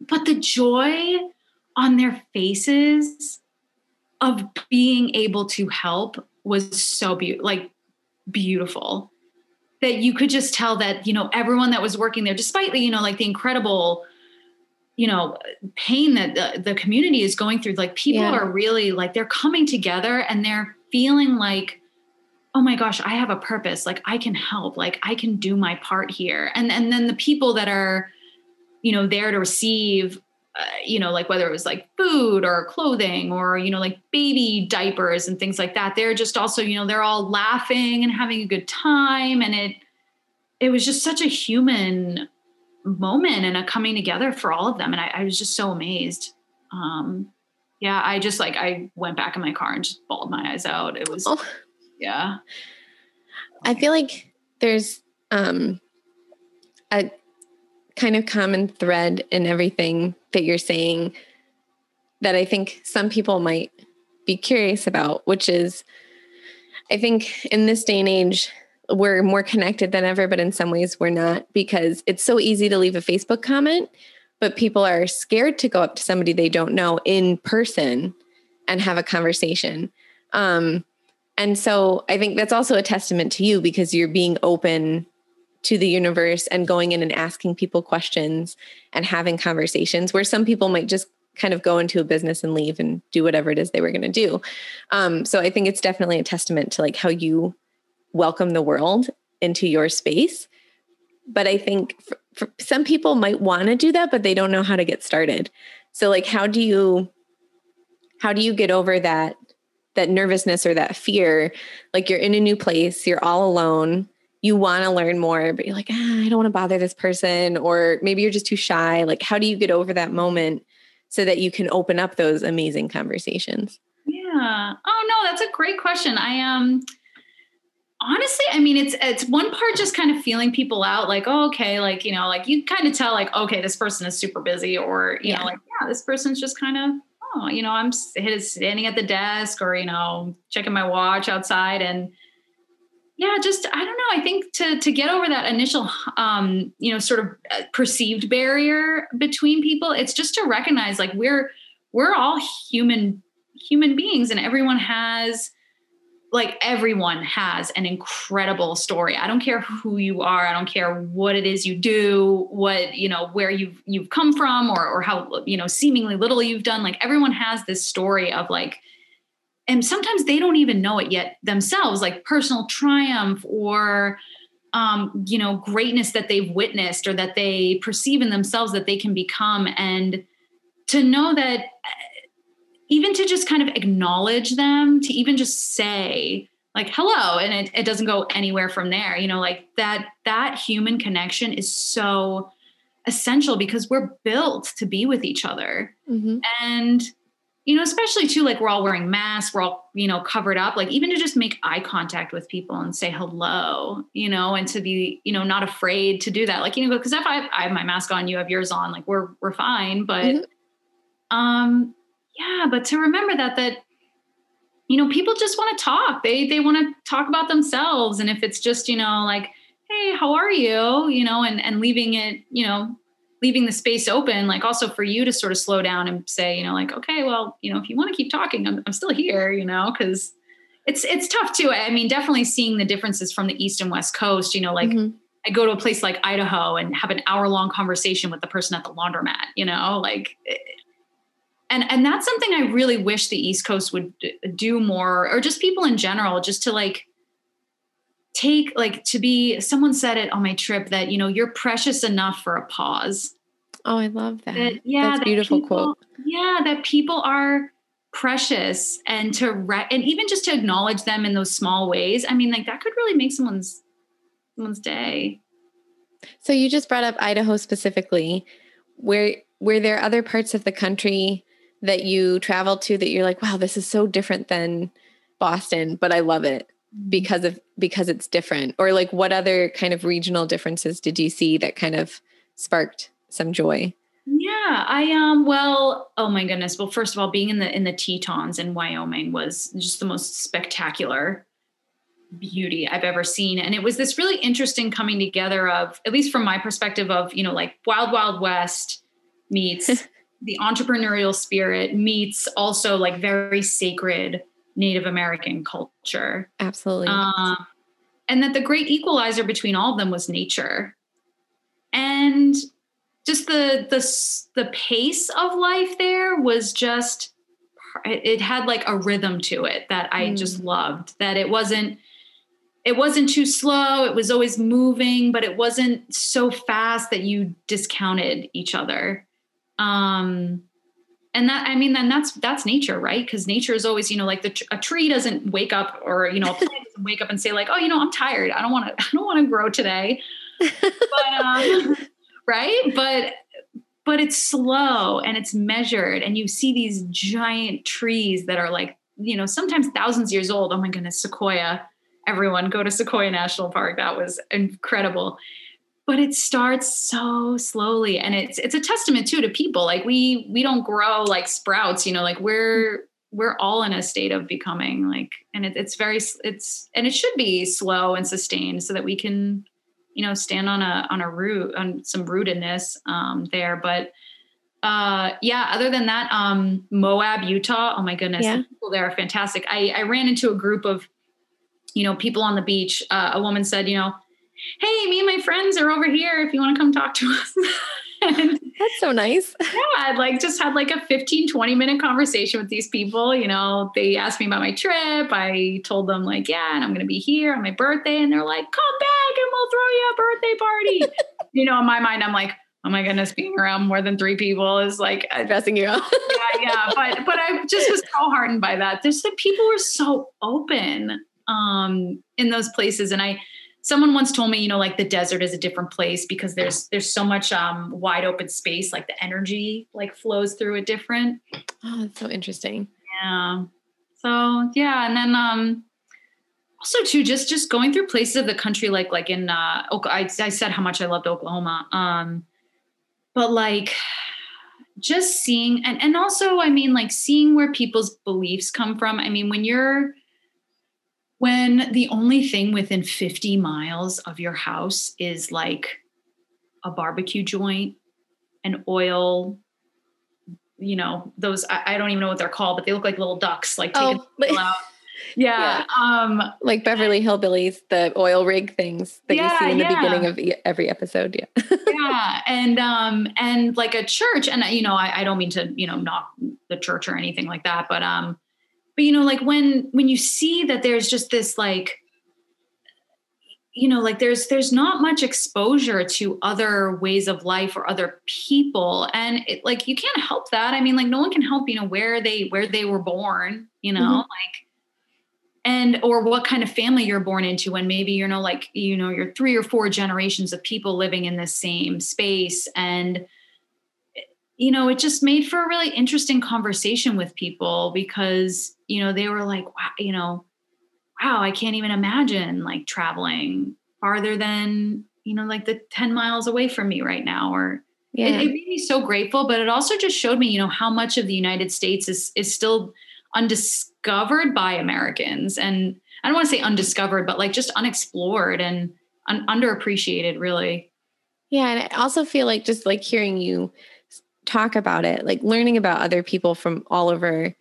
but the joy on their faces of being able to help was so beautiful, like beautiful. That you could just tell that, you know, everyone that was working there, despite the, you know, like the incredible, you know pain that the, the community is going through like people yeah. are really like they're coming together and they're feeling like oh my gosh i have a purpose. Like i can help. Like i can do my part here. And and then the people that are you know there to receive uh, you know, like whether it was like food or clothing or, you know, like baby diapers and things like that. They're just also, you know, they're all laughing and having a good time. And it, it was just such a human moment and a coming together for all of them. And I, I was just so amazed. Um, yeah, I just like, I went back in my car and just bawled my eyes out. It was, oh. yeah. I feel like there's, um, a kind of common thread in everything that you're saying that I think some people might be curious about, which is I think in this day and age, we're more connected than ever, but in some ways we're not because it's so easy to leave a Facebook comment, but people are scared to go up to somebody they don't know in person and have a conversation. Um, and so I think that's also a testament to you because you're being open to the universe and going in and asking people questions and having conversations where some people might just kind of go into a business and leave and do whatever it is they were going to do. Um, so I think it's definitely a testament to like how you welcome the world into your space. But I think for, for some people might want to do that, but they don't know how to get started. So like, how do you, how do you get over that, that nervousness or that fear? Like you're in a new place, you're all alone you want to learn more, but you're like, ah, I don't want to bother this person, or maybe you're just too shy. Like, how do you get over that moment so that you can open up those amazing conversations? Yeah. Oh no, that's a great question. I um honestly, I mean, it's it's one part just kind of feeling people out, like, oh, okay, like you know, like you kind of tell, like, okay, this person is super busy, or you yeah. know, like, yeah, this person's just kind of, oh, you know, I'm standing at the desk, or you know, checking my watch outside, and yeah just i don't know i think to to get over that initial um you know sort of uh, perceived barrier between people it's just to recognize like we're we're all human human beings and everyone has like everyone has an incredible story. I don't care who you are i don't care what it is you do what you know where you've you've come from or or how you know seemingly little you've done like everyone has this story of like and sometimes they don't even know it yet themselves like personal triumph or um, you know greatness that they've witnessed or that they perceive in themselves that they can become and to know that even to just kind of acknowledge them to even just say like hello and it, it doesn't go anywhere from there you know like that that human connection is so essential because we're built to be with each other mm-hmm. and you know, especially too, like we're all wearing masks, we're all, you know, covered up, like even to just make eye contact with people and say hello, you know, and to be, you know, not afraid to do that. Like, you know, because if I, I, have my mask on, you have yours on, like we're, we're fine. But, mm-hmm. um, yeah, but to remember that, that, you know, people just want to talk. They, they want to talk about themselves. And if it's just, you know, like, Hey, how are you? You know, and, and leaving it, you know, leaving the space open, like also for you to sort of slow down and say, you know, like, okay, well, you know, if you want to keep talking, I'm, I'm still here, you know, because it's it's tough too. I mean, definitely seeing the differences from the east and west coast. You know, like mm-hmm. I go to a place like Idaho and have an hour long conversation with the person at the laundromat. You know, like. And, and that's something I really wish the East Coast would do more, or just people in general, just to like take like to be someone said it on my trip that you know you're precious enough for a pause oh i love that, that yeah that's that beautiful people, quote. yeah that people are precious and to re- and even just to acknowledge them in those small ways. I mean like that could really make someone's someone's day. So you just brought up idaho specifically. Where were there other parts of the country that you traveled to that you're like wow this is so different than boston but i love it mm-hmm. because of because it's different. Or like what other kind of regional differences did you see that kind of sparked some joy yeah i um well oh my goodness well first of all being in the in the tetons in wyoming was just the most spectacular beauty i've ever seen and it was this really interesting coming together of at least from my perspective of you know like wild wild west meets the entrepreneurial spirit meets also like very sacred Native American culture. Absolutely. Um, and that the great equalizer between all of them was nature. And just the the the pace of life there was just it had like a rhythm to it that I mm. just loved. That it wasn't it wasn't too slow, it was always moving, but it wasn't so fast that you discounted each other. Um, and that i mean then that's that's nature right because nature is always you know like the a tree doesn't wake up or you know a plant doesn't wake up and say like oh you know i'm tired i don't want to i don't want to grow today but um, right? But but it's slow and it's measured and you see these giant trees that are like you know sometimes thousands years old. Oh my goodness sequoia. Everyone go to sequoia national park. That was incredible. But it starts so slowly and it's it's a testament too to people. Like we we don't grow like sprouts you know like we're we're all in a state of becoming like and it, it's very it's and it should be slow and sustained so that we can you know stand on a on a root on some rootedness um there but uh yeah other than that um moab utah oh my goodness yeah. the people there are fantastic i i ran into a group of you know people on the beach uh, a woman said you know hey, me and my friends are over here if you want to come talk to us. and, That's so nice. Yeah, I'd like just had like a 15, 20 minute conversation with these people. You know, they asked me about my trip. I told them, like, yeah, and I'm going to be here on my birthday. And they're like, come back and we'll throw you a birthday party. you know, in my mind, I'm like, oh my goodness, being around more than three people is like dressing you up. yeah, yeah. But but I just was so heartened by that. There's the people were so open um in those places. And I someone once told me you know like the desert is a different place because there's there's so much um wide open space like the energy like flows through it different. Oh that's so interesting. Yeah. So yeah and then um also too just just going through places of the country like like in uh I, I said how much i loved oklahoma um but like just seeing and and also i mean like seeing where people's beliefs come from. I mean when you're when the only thing within 50 miles of your house is like a barbecue joint, an oil, you know, those I, I, don't even know what they're called, but they look like little ducks, like taking oh, out. Yeah. yeah. Um like Beverly Hillbillies, the oil rig things that yeah, you see in the yeah. beginning of every episode. Yeah. yeah. And um and like a church, and you know, I, I don't mean to, you know, knock the church or anything like that, but um but you know like when when you see that there's just this like you know like there's there's not much exposure to other ways of life or other people and it, like you can't help that i mean like no one can help you know where they where they were born you know mm-hmm. like and or what kind of family you're born into and maybe you know like you know you're three or four generations of people living in the same space and you know, it just made for a really interesting conversation with people because, you know, they were like, wow, you know, wow, I can't even imagine like traveling farther than, you know, like the 10 miles away from me right now. Or yeah. it, it made me so grateful, but it also just showed me, you know, how much of the United States is is still undiscovered by Americans. And I don't want to say undiscovered, but like just unexplored and un- underappreciated, really. Yeah. And I also feel like just like hearing you talk about it, like learning about other people from all over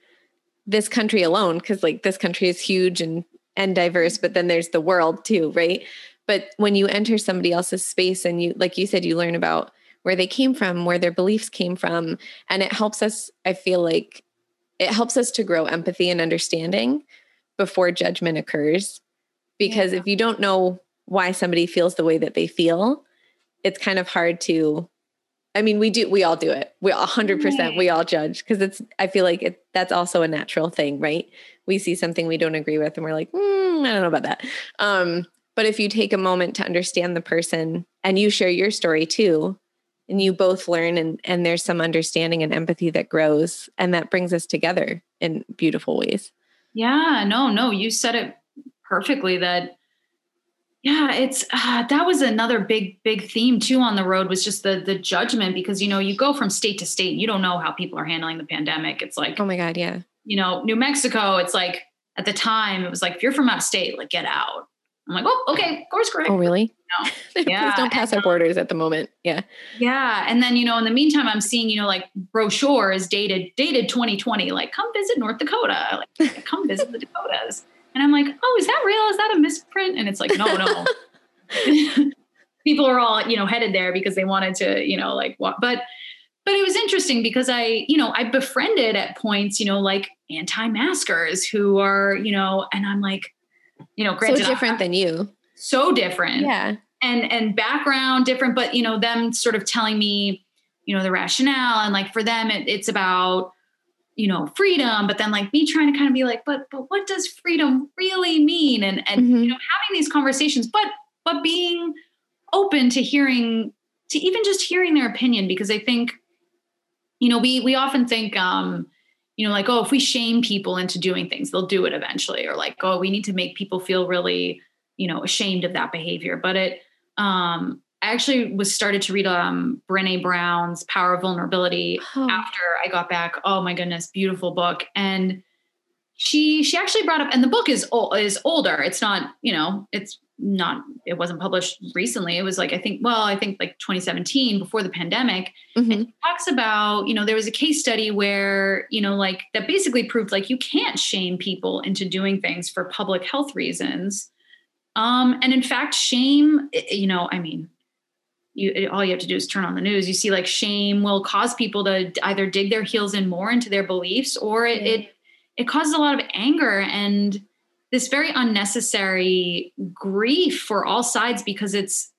this country alone, because like this country is huge and and diverse, but then there's the world too, right? But when you enter somebody else's space and you, like you said, you learn about where they came from, where their beliefs came from, and it helps us, I feel like it helps us to grow empathy and understanding before judgment occurs. Because yeah. if you don't know why somebody feels the way that they feel, it's kind of hard to I mean, we do, we all do it. We a hundred percent, we all judge because it's, I feel like it, that's also a natural thing, right? We see something we don't agree with and we're like, mm, I don't know about that. Um, but if you take a moment to understand the person and you share your story too, and you both learn and, and there's some understanding and empathy that grows and that brings us together in beautiful ways. Yeah, no, no, you said it perfectly that yeah it's uh, that was another big big theme too on the road was just the the judgment because you know you go from state to state you don't know how people are handling the pandemic. It's like oh my god yeah. you know new mexico it's like at the time it was like if you're from out of state like get out. I'm like oh okay of course correct oh really? No. Yeah. please don't pass and, our borders at the moment. Yeah. Yeah and then you know in the meantime i'm seeing you know like brochure is dated dated 2020 like come visit north dakota. Like come visit the dakotas and I'm like, oh, is that real? Is that a misprint? And it's like, no, no. People are all, you know, headed there because they wanted to, you know, like what, but, but it was interesting because I, you know, I befriended at points, you know, like anti-maskers who are, you know, and I'm like, you know, granted, so different I, than you. So different. Yeah. And, and background different, but, you know, them sort of telling me, you know the rationale and like for them it, it's about you know freedom but then like me trying to kind of be like but but what does freedom really mean and and mm-hmm. you know having these conversations but but being open to hearing to even just hearing their opinion because i think you know we we often think um you know like oh if we shame people into doing things they'll do it eventually or like oh we need to make people feel really you know ashamed of that behavior but it um I actually was started to read um, Brene Brown's Power of Vulnerability oh. after I got back. Oh my goodness, beautiful book. And she she actually brought up, and the book is is older. It's not you know it's not it wasn't published recently. It was like I think well I think like 2017 before the pandemic. Mm-hmm. And she talks about you know there was a case study where you know like that basically proved like you can't shame people into doing things for public health reasons. Um, and in fact, shame, you know, I mean, you all you have to do is turn on the news you see like shame will cause people to either dig their heels in more into their beliefs or it it, it causes a lot of anger and this very unnecessary grief for all sides because it's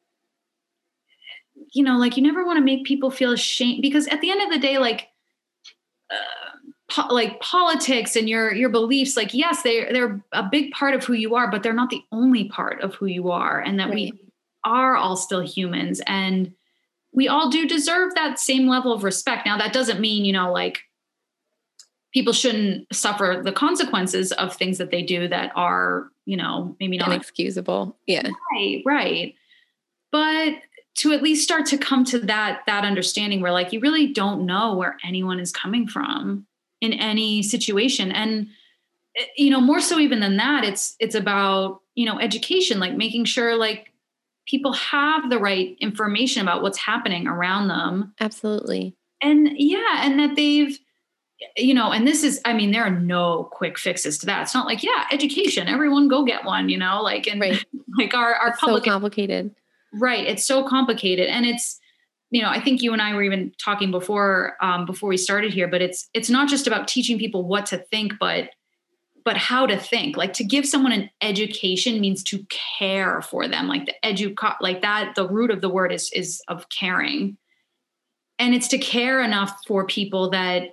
you know like you never want to make people feel ashamed because at the end of the day like uh, po- like politics and your your beliefs like yes they they're a big part of who you are but they're not the only part of who you are and that right. we are all still humans and we all do deserve that same level of respect. Now, that doesn't mean, you know, like people shouldn't suffer the consequences of things that they do that are, you know, maybe not inexcusable. Yeah. Right, right. But to at least start to come to that that understanding where like you really don't know where anyone is coming from in any situation and eh, you know more so even than that it's it's about you know education like making sure like people have the right information about what's happening around them. Absolutely. And yeah, and that they've, you know, and this is, I mean, there are no quick fixes to that. It's not like, yeah, education, everyone go get one, you know, like, and right. like our, our it's public. So complicated. Right. It's so complicated. And it's, you know, I think you and I were even talking before, um, before we started here, but it's, it's not just about teaching people what to think, but but how to think. Like to give someone an education means to care for them. Like the edu like that the root of the word is is of caring. And it's to care enough for people that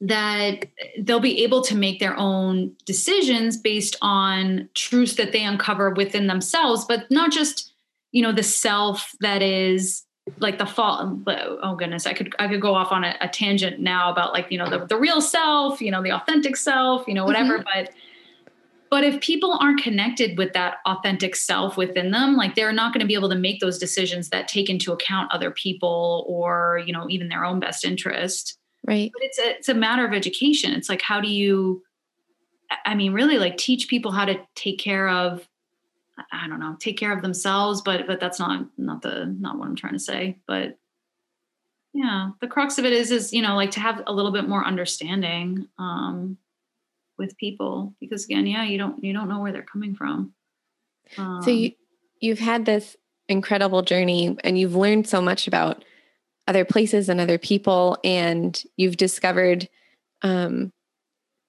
that they'll be able to make their own decisions based on truths that they uncover within themselves but not just you know the self that is like the fall oh goodness i could i could go off on a, a, tangent now about like you know the, the real self you know the authentic self you know whatever mm-hmm. but but if people aren't connected with that authentic self within them like they're not going to be able to make those decisions that take into account other people or you know even their own best interest. Right. But it's a, it's a matter of education. It's like how do you i mean really like teach people how to take care of I don't know, take care of themselves, but but that's not not the not what I'm trying to say. But yeah, the crux of it is is you know like to have a little bit more understanding um, with people because again, yeah, you don't you don't know where they're coming from. Um, so you you've had this incredible journey and you've learned so much about other places and other people and you've discovered um,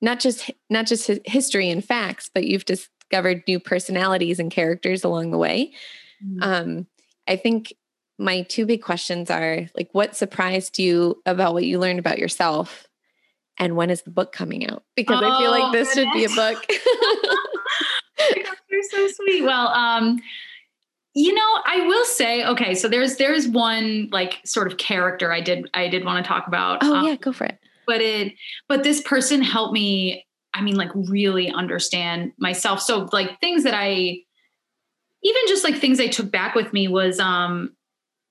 not just not just history and facts but you've just discovered new personalities and characters along the way. Mm-hmm. Um, I think my two big questions are like, what surprised you about what you learned about yourself? And when is the book coming out? Because oh, I feel like oh, this goodness. should be a book. You're so sweet. Well, um, you know, I will say, okay, so there's there's one like sort of character I did I did want to talk about. Oh um, yeah, go for it. But it but this person helped me I mean, like really understand myself. So like things that I even just like things I took back with me was um,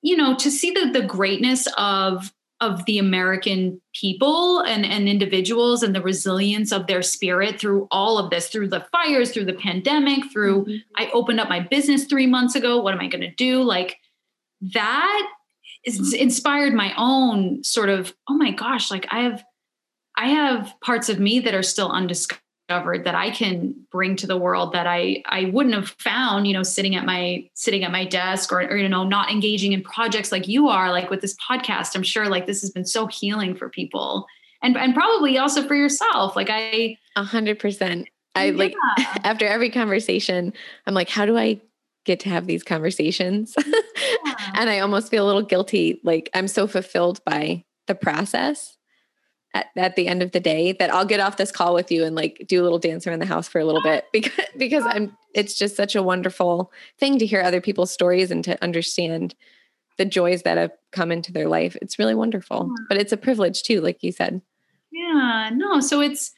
you know, to see the the greatness of of the American people and, and individuals and the resilience of their spirit through all of this, through the fires, through the pandemic, through mm-hmm. I opened up my business three months ago. What am I gonna do? Like that is inspired my own sort of, oh my gosh, like I have I have parts of me that are still undiscovered that I can bring to the world that I I wouldn't have found, you know, sitting at my sitting at my desk or, or you know, not engaging in projects like you are, like with this podcast. I'm sure like this has been so healing for people. And and probably also for yourself. Like I a hundred percent. I yeah. like after every conversation, I'm like, how do I get to have these conversations. Yeah. And I almost feel a little guilty. Like I'm so fulfilled by the process at, at the end of the day that I'll get off this call with you and like do a little dance around the house for a little bit because because I'm it's just such a wonderful thing to hear other people's stories and to understand the joys that have come into their life. It's really wonderful. But it's a privilege too, like you said. Yeah, no. So it's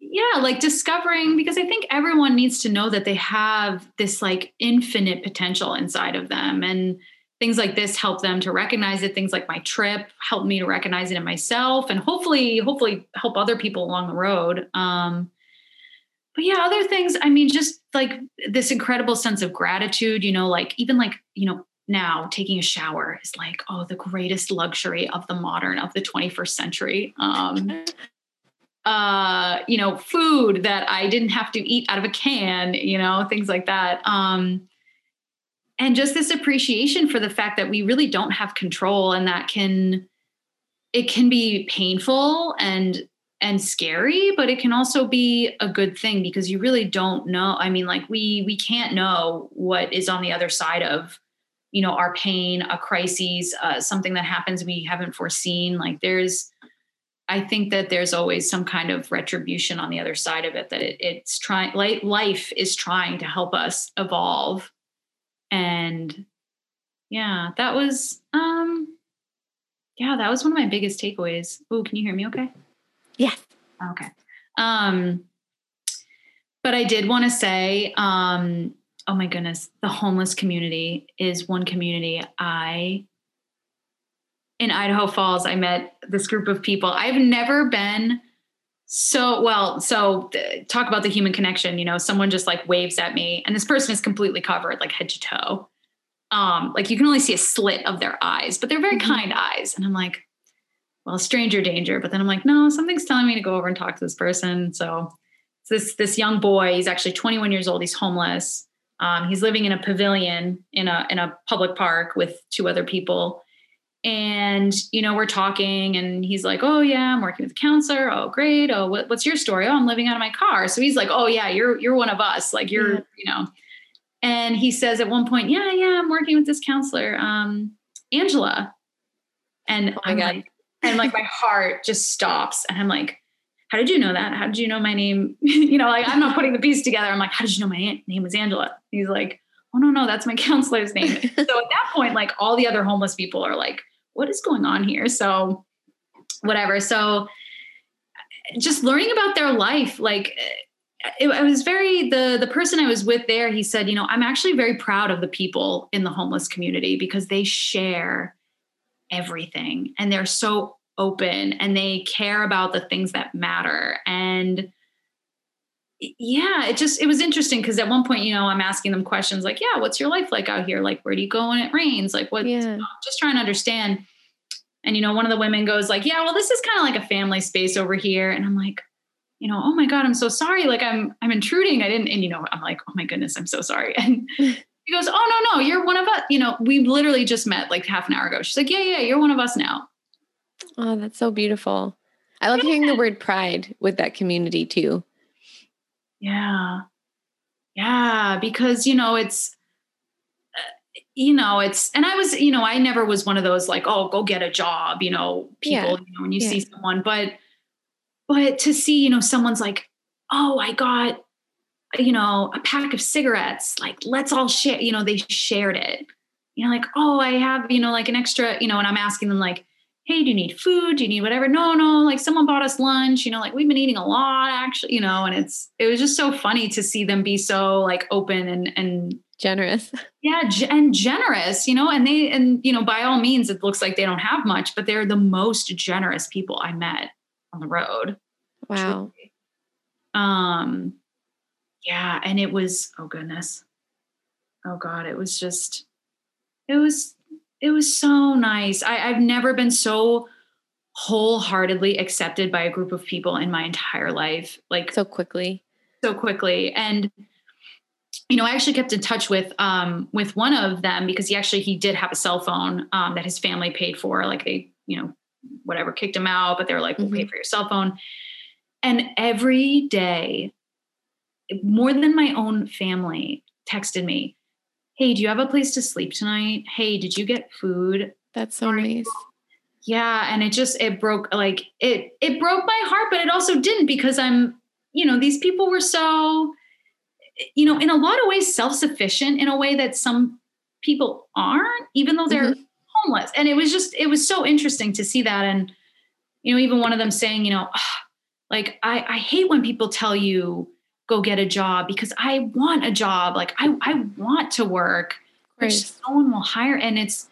yeah, like discovering because I think everyone needs to know that they have this like infinite potential inside of them and things like this help them to recognize it. Things like my trip help me to recognize it in myself and hopefully hopefully help other people along the road. Um but yeah other things i mean just like this incredible sense of gratitude you know like even like you know now taking a shower is like oh the greatest luxury of the modern of the 21st century. Um uh you know food that i didn't have to eat out of a can you know things like that. Um and just this appreciation for the fact that we really don't have control and that can it can be painful and and scary but it can also be a good thing because you really don't know. I mean like we we can't know what is on the other side of you know our pain a crisis uh, something that happens we haven't foreseen. Like there's i think that there's always some kind of retribution on the other side of it that it, it's trying life is trying to help us evolve and yeah that was um yeah that was one of my biggest takeaways. Oh can you hear me okay? Yeah okay. Um but i did want to say um oh my goodness the homeless community is one community i in idaho falls i met this group of people. I've never been so well so th- talk about the human connection you know someone just like waves at me and this person is completely covered like head to toe. Um like you can only see a slit of their eyes but they're very mm-hmm. kind eyes. And i'm like well stranger danger. But then i'm like no something's telling me to go over and talk to this person. So this this young boy he's actually 21 years old. He's homeless. Um, he's living in a pavilion in a in a public park with two other people and you know we're talking and he's like oh yeah i'm working with a counselor. Oh great. Oh what, what's your story? Oh i'm living out of my car. So he's like oh yeah you're you're one of us. Like you're yeah. you know. And he says at one point yeah yeah i'm working with this counselor um angela. And oh I'm god. like, and like my heart just stops and i'm like how did you know that? How did you know my name? You know like i'm not putting the piece together. I'm like how did you know my name was angela? He's like oh no no that's my counselor's name. So at that point like all the other homeless people are like what is going on here? So, whatever. So, just learning about their life, like it, was very the the person I was with there. He said, you know, I'm actually very proud of the people in the homeless community because they share everything and they're so open and they care about the things that matter and yeah it just it was interesting because at one point you know i'm asking them questions like yeah what's your life like out here? Like where do you go when it rains? Like what yeah. just trying to understand. And you know one of the women goes like yeah well this is kind of like a family space over here. And i'm like you know oh my god i'm so sorry. Like i'm i'm intruding. I didn't and you know i'm like oh my goodness i'm so sorry. And he goes oh no no you're one of us you know we literally just met like half an hour ago. She's like yeah yeah you're one of us now. Oh that's so beautiful. I love yeah. hearing the word pride with that community too yeah. Yeah. Because, you know, it's, uh, you know, it's, and I was, you know, I never was one of those like, oh, go get a job, you know, people, yeah. you know, when you yeah. see someone, but, but to see, you know, someone's like, oh, I got, you know, a pack of cigarettes, like, let's all share, you know, they shared it. You know, like, oh, I have, you know, like an extra, you know, and I'm asking them, like, hey, do you need food? Do you need whatever? No, no, like someone bought us lunch, you know, like we've been eating a lot actually, you know, and it's it was just so funny to see them be so like open and and generous. Yeah, and generous, you know, and they and you know, by all means it looks like they don't have much, but they're the most generous people I met on the road. Wow. Truly. Um yeah, and it was oh goodness. Oh god, it was just it was it was so nice. I, I've never been so wholeheartedly accepted by a group of people in my entire life. Like so quickly. So quickly. And you know, I actually kept in touch with um with one of them because he actually he did have a cell phone um that his family paid for. Like they, you know, whatever kicked him out, but they were like, We'll mm-hmm. pay for your cell phone. And every day, more than my own family texted me, hey, do you have a place to sleep tonight? Hey, did you get food? That's so nice. Yeah, and it just it broke like it it broke my heart, but it also didn't because I'm, you know, these people were so you know, in a lot of ways self-sufficient in a way that some people aren't even though they're mm-hmm. homeless. And it was just it was so interesting to see that and you know, even one of them saying, you know, like I I hate when people tell you go get a job because I want a job. Like I I want to work. Which someone will hire and it's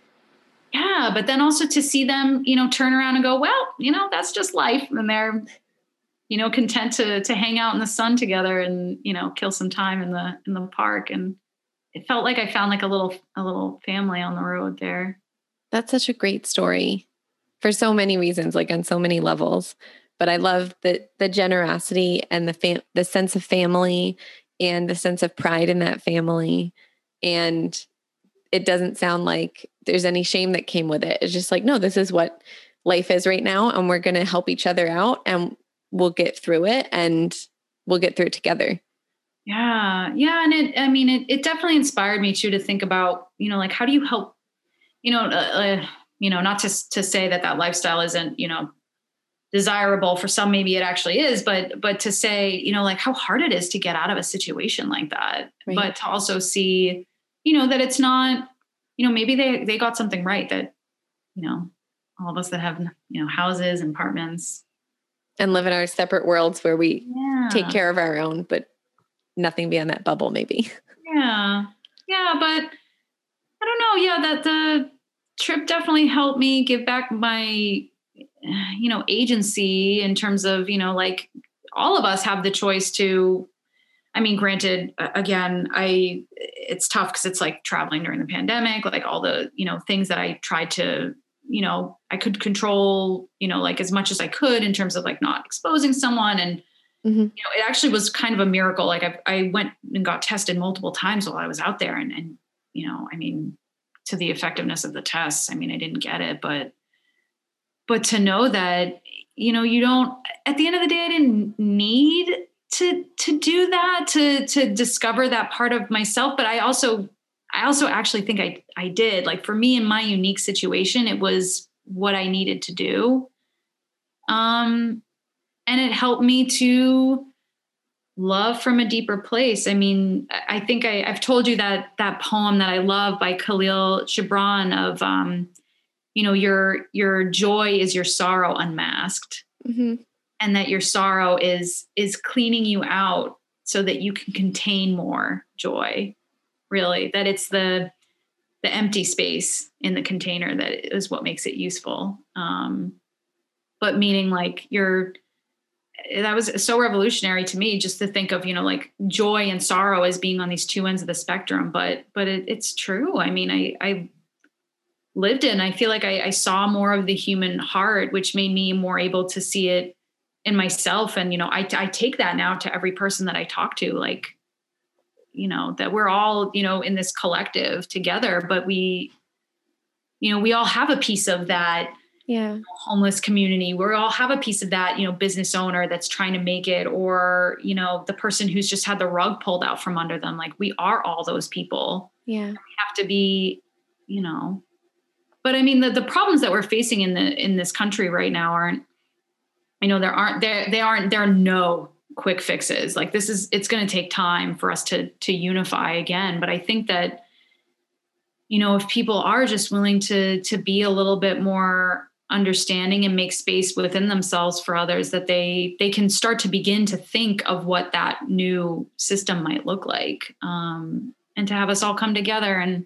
yeah but then also to see them you know turn around and go well you know that's just life and they're you know content to to hang out in the sun together and you know kill some time in the in the park and it felt like i found like a little a little family on the road there that's such a great story for so many reasons like on so many levels but i love the the generosity and the fam- the sense of family and the sense of pride in that family and it doesn't sound like there's any shame that came with it. It's just like, no, this is what life is right now. And we're going to help each other out and we'll get through it and we'll get through it together. Yeah. Yeah. And it, I mean, it, it definitely inspired me too to think about, you know, like, how do you help, you know, uh, uh, you know, not to, to say that that lifestyle isn't, you know, desirable for some maybe it actually is but but to say you know like how hard it is to get out of a situation like that right. but to also see you know that it's not you know, maybe they they got something right that, you know, all of us that have, you know, houses and apartments and live in our separate worlds where we yeah. take care of our own, but nothing beyond that bubble, maybe. Yeah. Yeah. But I don't know. Yeah. That the trip definitely helped me give back my, you know, agency in terms of, you know, like all of us have the choice to I mean, granted, again, I it's tough because it's like traveling during the pandemic, like all the you know things that I tried to you know I could control you know like as much as I could in terms of like not exposing someone and mm-hmm. you know it actually was kind of a miracle. Like I, I went and got tested multiple times while I was out there, and and you know I mean to the effectiveness of the tests, I mean I didn't get it, but but to know that you know you don't at the end of the day I didn't need to to do that to to discover that part of myself but i also i also actually think i i did. Like for me in my unique situation it was what i needed to do. Um and it helped me to love from a deeper place. I mean i think I, have told you that that poem that i love by kahlil gibran of um you know your your joy is your sorrow unmasked mm-hmm. and that your sorrow is is cleaning you out so that you can contain more joy really that it's the the empty space in the container that is what makes it useful. Um but meaning like you're that was so revolutionary to me just to think of you know like joy and sorrow as being on these two ends of the spectrum but but it, it's true. I mean i i lived in, i feel like I, I saw more of the human heart which made me more able to see it in myself. And you know I, I take that now to every person that i talk to like you know that we're all you know in this collective together but we you know we all have a piece of that yeah. homeless community. We all have a piece of that you know business owner that's trying to make it or you know the person who's just had the rug pulled out from under them. Like we are all those people. Yeah. We have to be you know but i mean the, the problems that we're facing in the in this country right now aren't you know there aren't there they aren't there are no quick fixes. Like this is it's going to take time for us to to unify again. But i think that you know if people are just willing to to be a little bit more understanding and make space within themselves for others that they they can start to begin to think of what that new system might look like um, and to have us all come together and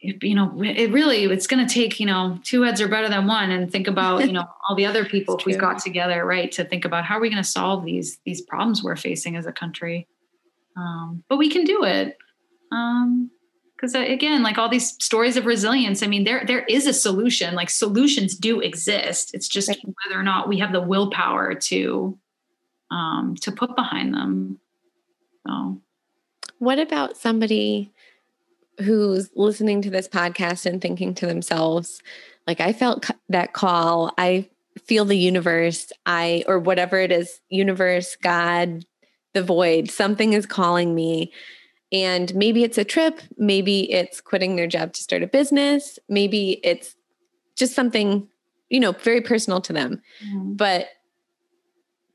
you know it really it's going to take you know two heads are better than one and think about you know all the other people if we got together right to think about how are we going to solve these these problems we're facing as a country. Um, but we can do it. Um because uh, again like all these stories of resilience i mean there there is a solution. Like solutions do exist. It's just right. whether or not we have the willpower to um to put behind them. So. What about somebody who's listening to this podcast and thinking to themselves, like, I felt that call. I feel the universe, I, or whatever it is, universe, God, the void, something is calling me. And maybe it's a trip, maybe it's quitting their job to start a business, maybe it's just something, you know, very personal to them. Mm-hmm. But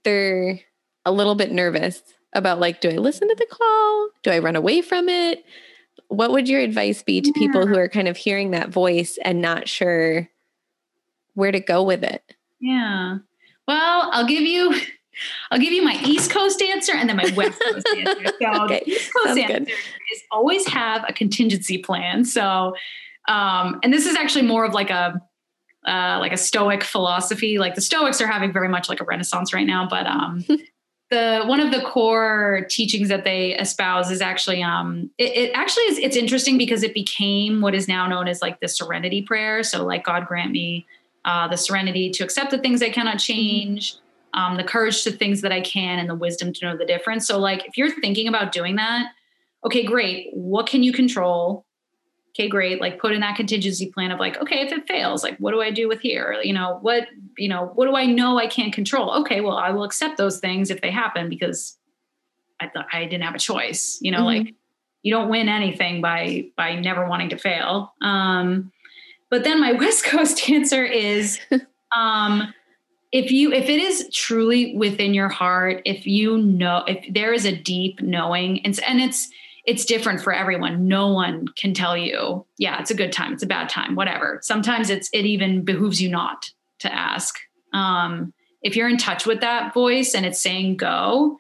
they're a little bit nervous about like, do I listen to the call? Do I run away from it? What would your advice be to yeah. people who are kind of hearing that voice and not sure where to go with it? Yeah. Well, I'll give you I'll give you my East Coast answer and then my West Coast answer. So okay. the East Coast Sounds answer good. is always have a contingency plan. So um, and this is actually more of like a uh, like a Stoic philosophy. Like the Stoics are having very much like a renaissance right now, but um, the one of the core teachings that they espouse is actually um, it, it actually is it's interesting because it became what is now known as like the Serenity Prayer. So like God grant me uh, the serenity to accept the things I cannot change. Um, the courage to things that I can and the wisdom to know the difference. So, like, if you're thinking about doing that, okay, great. What can you control? Okay, great. Like put in that contingency plan of like, okay, if it fails, like what do I do with here? You know, what, you know, what do I know I can't control? Okay, well, I will accept those things if they happen because I thought I didn't have a choice. You know, mm-hmm. like you don't win anything by by never wanting to fail. Um, but then my West Coast answer is um if you if it is truly within your heart, if you know if there is a deep knowing and and it's it's different for everyone. No one can tell you, yeah, it's a good time, it's a bad time, whatever. Sometimes it's it even behooves you not to ask. Um, if you're in touch with that voice and it's saying go,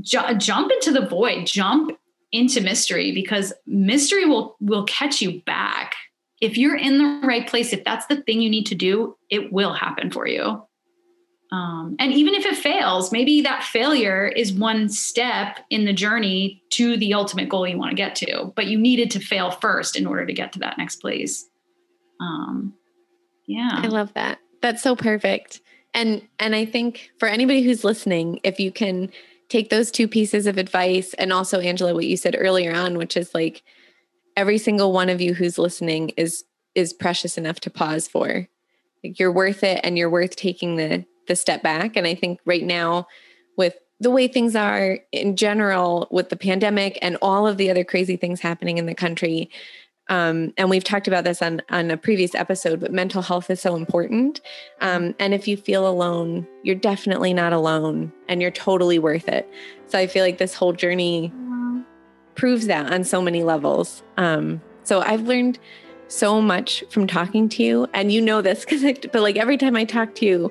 ju- jump into the void, jump into mystery because mystery will will catch you back. If you're in the right place, if that's the thing you need to do, it will happen for you. Um, and even if it fails, maybe that failure is one step in the journey to the ultimate goal you want to get to. But you needed to fail first in order to get to that next place. Um, yeah, I love that. That's so perfect. And and I think for anybody who's listening, if you can take those two pieces of advice, and also Angela, what you said earlier on, which is like every single one of you who's listening is is precious enough to pause for. Like you're worth it, and you're worth taking the the step back. And I think right now, with the way things are in general, with the pandemic and all of the other crazy things happening in the country, um, and we've talked about this on on a previous episode, but mental health is so important. Um, and if you feel alone, you're definitely not alone, and you're totally worth it. So I feel like this whole journey proves that on so many levels. Um, so I've learned so much from talking to you, and you know this because, but like every time I talk to you,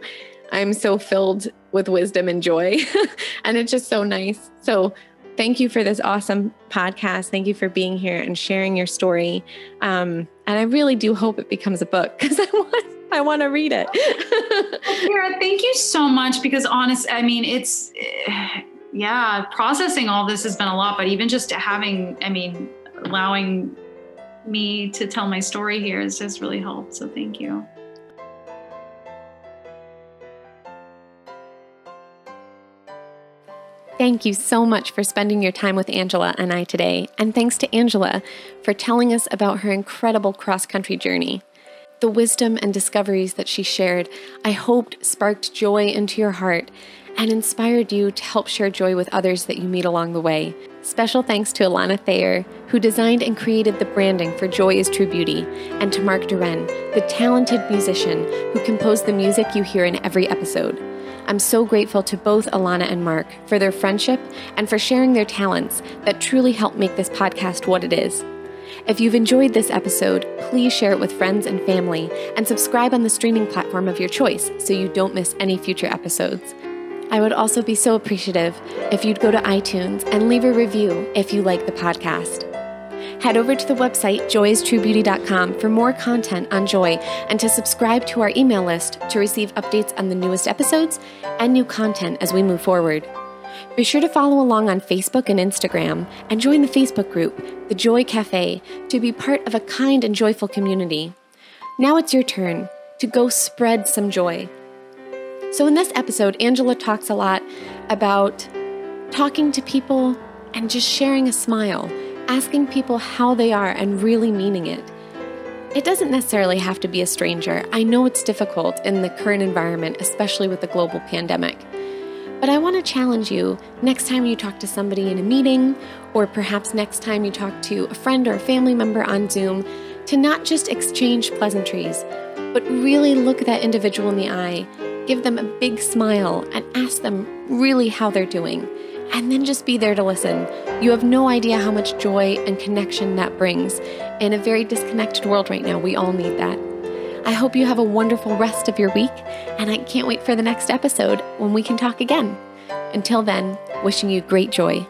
I'm so filled with wisdom and joy. and it's just so nice. So, thank you for this awesome podcast. Thank you for being here and sharing your story. Um, and I really do hope it becomes a book because I want. I want to read it. Kara, thank you so much because honest, I mean, it's yeah, processing all this has been a lot, but even just having, I mean, allowing me to tell my story here has just really helped. So thank you. Thank you so much for spending your time with Angela and I today, and thanks to Angela for telling us about her incredible cross country journey. The wisdom and discoveries that she shared, I hoped sparked joy into your heart and inspired you to help share joy with others that you meet along the way. Special thanks to Alana Thayer, who designed and created the branding for Joy is True Beauty, and to Mark Duren, the talented musician who composed the music you hear in every episode. I'm so grateful to both Alana and Mark for their friendship and for sharing their talents that truly help make this podcast what it is. If you've enjoyed this episode, please share it with friends and family and subscribe on the streaming platform of your choice so you don't miss any future episodes. I would also be so appreciative if you'd go to iTunes and leave a review if you like the podcast. Head over to the website joyistruebeauty.com for more content on joy and to subscribe to our email list to receive updates on the newest episodes and new content as we move forward. Be sure to follow along on Facebook and Instagram and join the Facebook group, The Joy Cafe, to be part of a kind and joyful community. Now it's your turn to go spread some joy. So, in this episode, Angela talks a lot about talking to people and just sharing a smile asking people how they are and really meaning it. It doesn't necessarily have to be a stranger. I know it's difficult in the current environment, especially with the global pandemic. But I want to challenge you next time you talk to somebody in a meeting, or perhaps next time you talk to a friend or a family member on Zoom, to not just exchange pleasantries, but really look that individual in the eye, give them a big smile, and ask them really how they're doing. And then just be there to listen. You have no idea how much joy and connection that brings. In a very disconnected world right now, we all need that. I hope you have a wonderful rest of your week, and I can't wait for the next episode when we can talk again. Until then, wishing you great joy.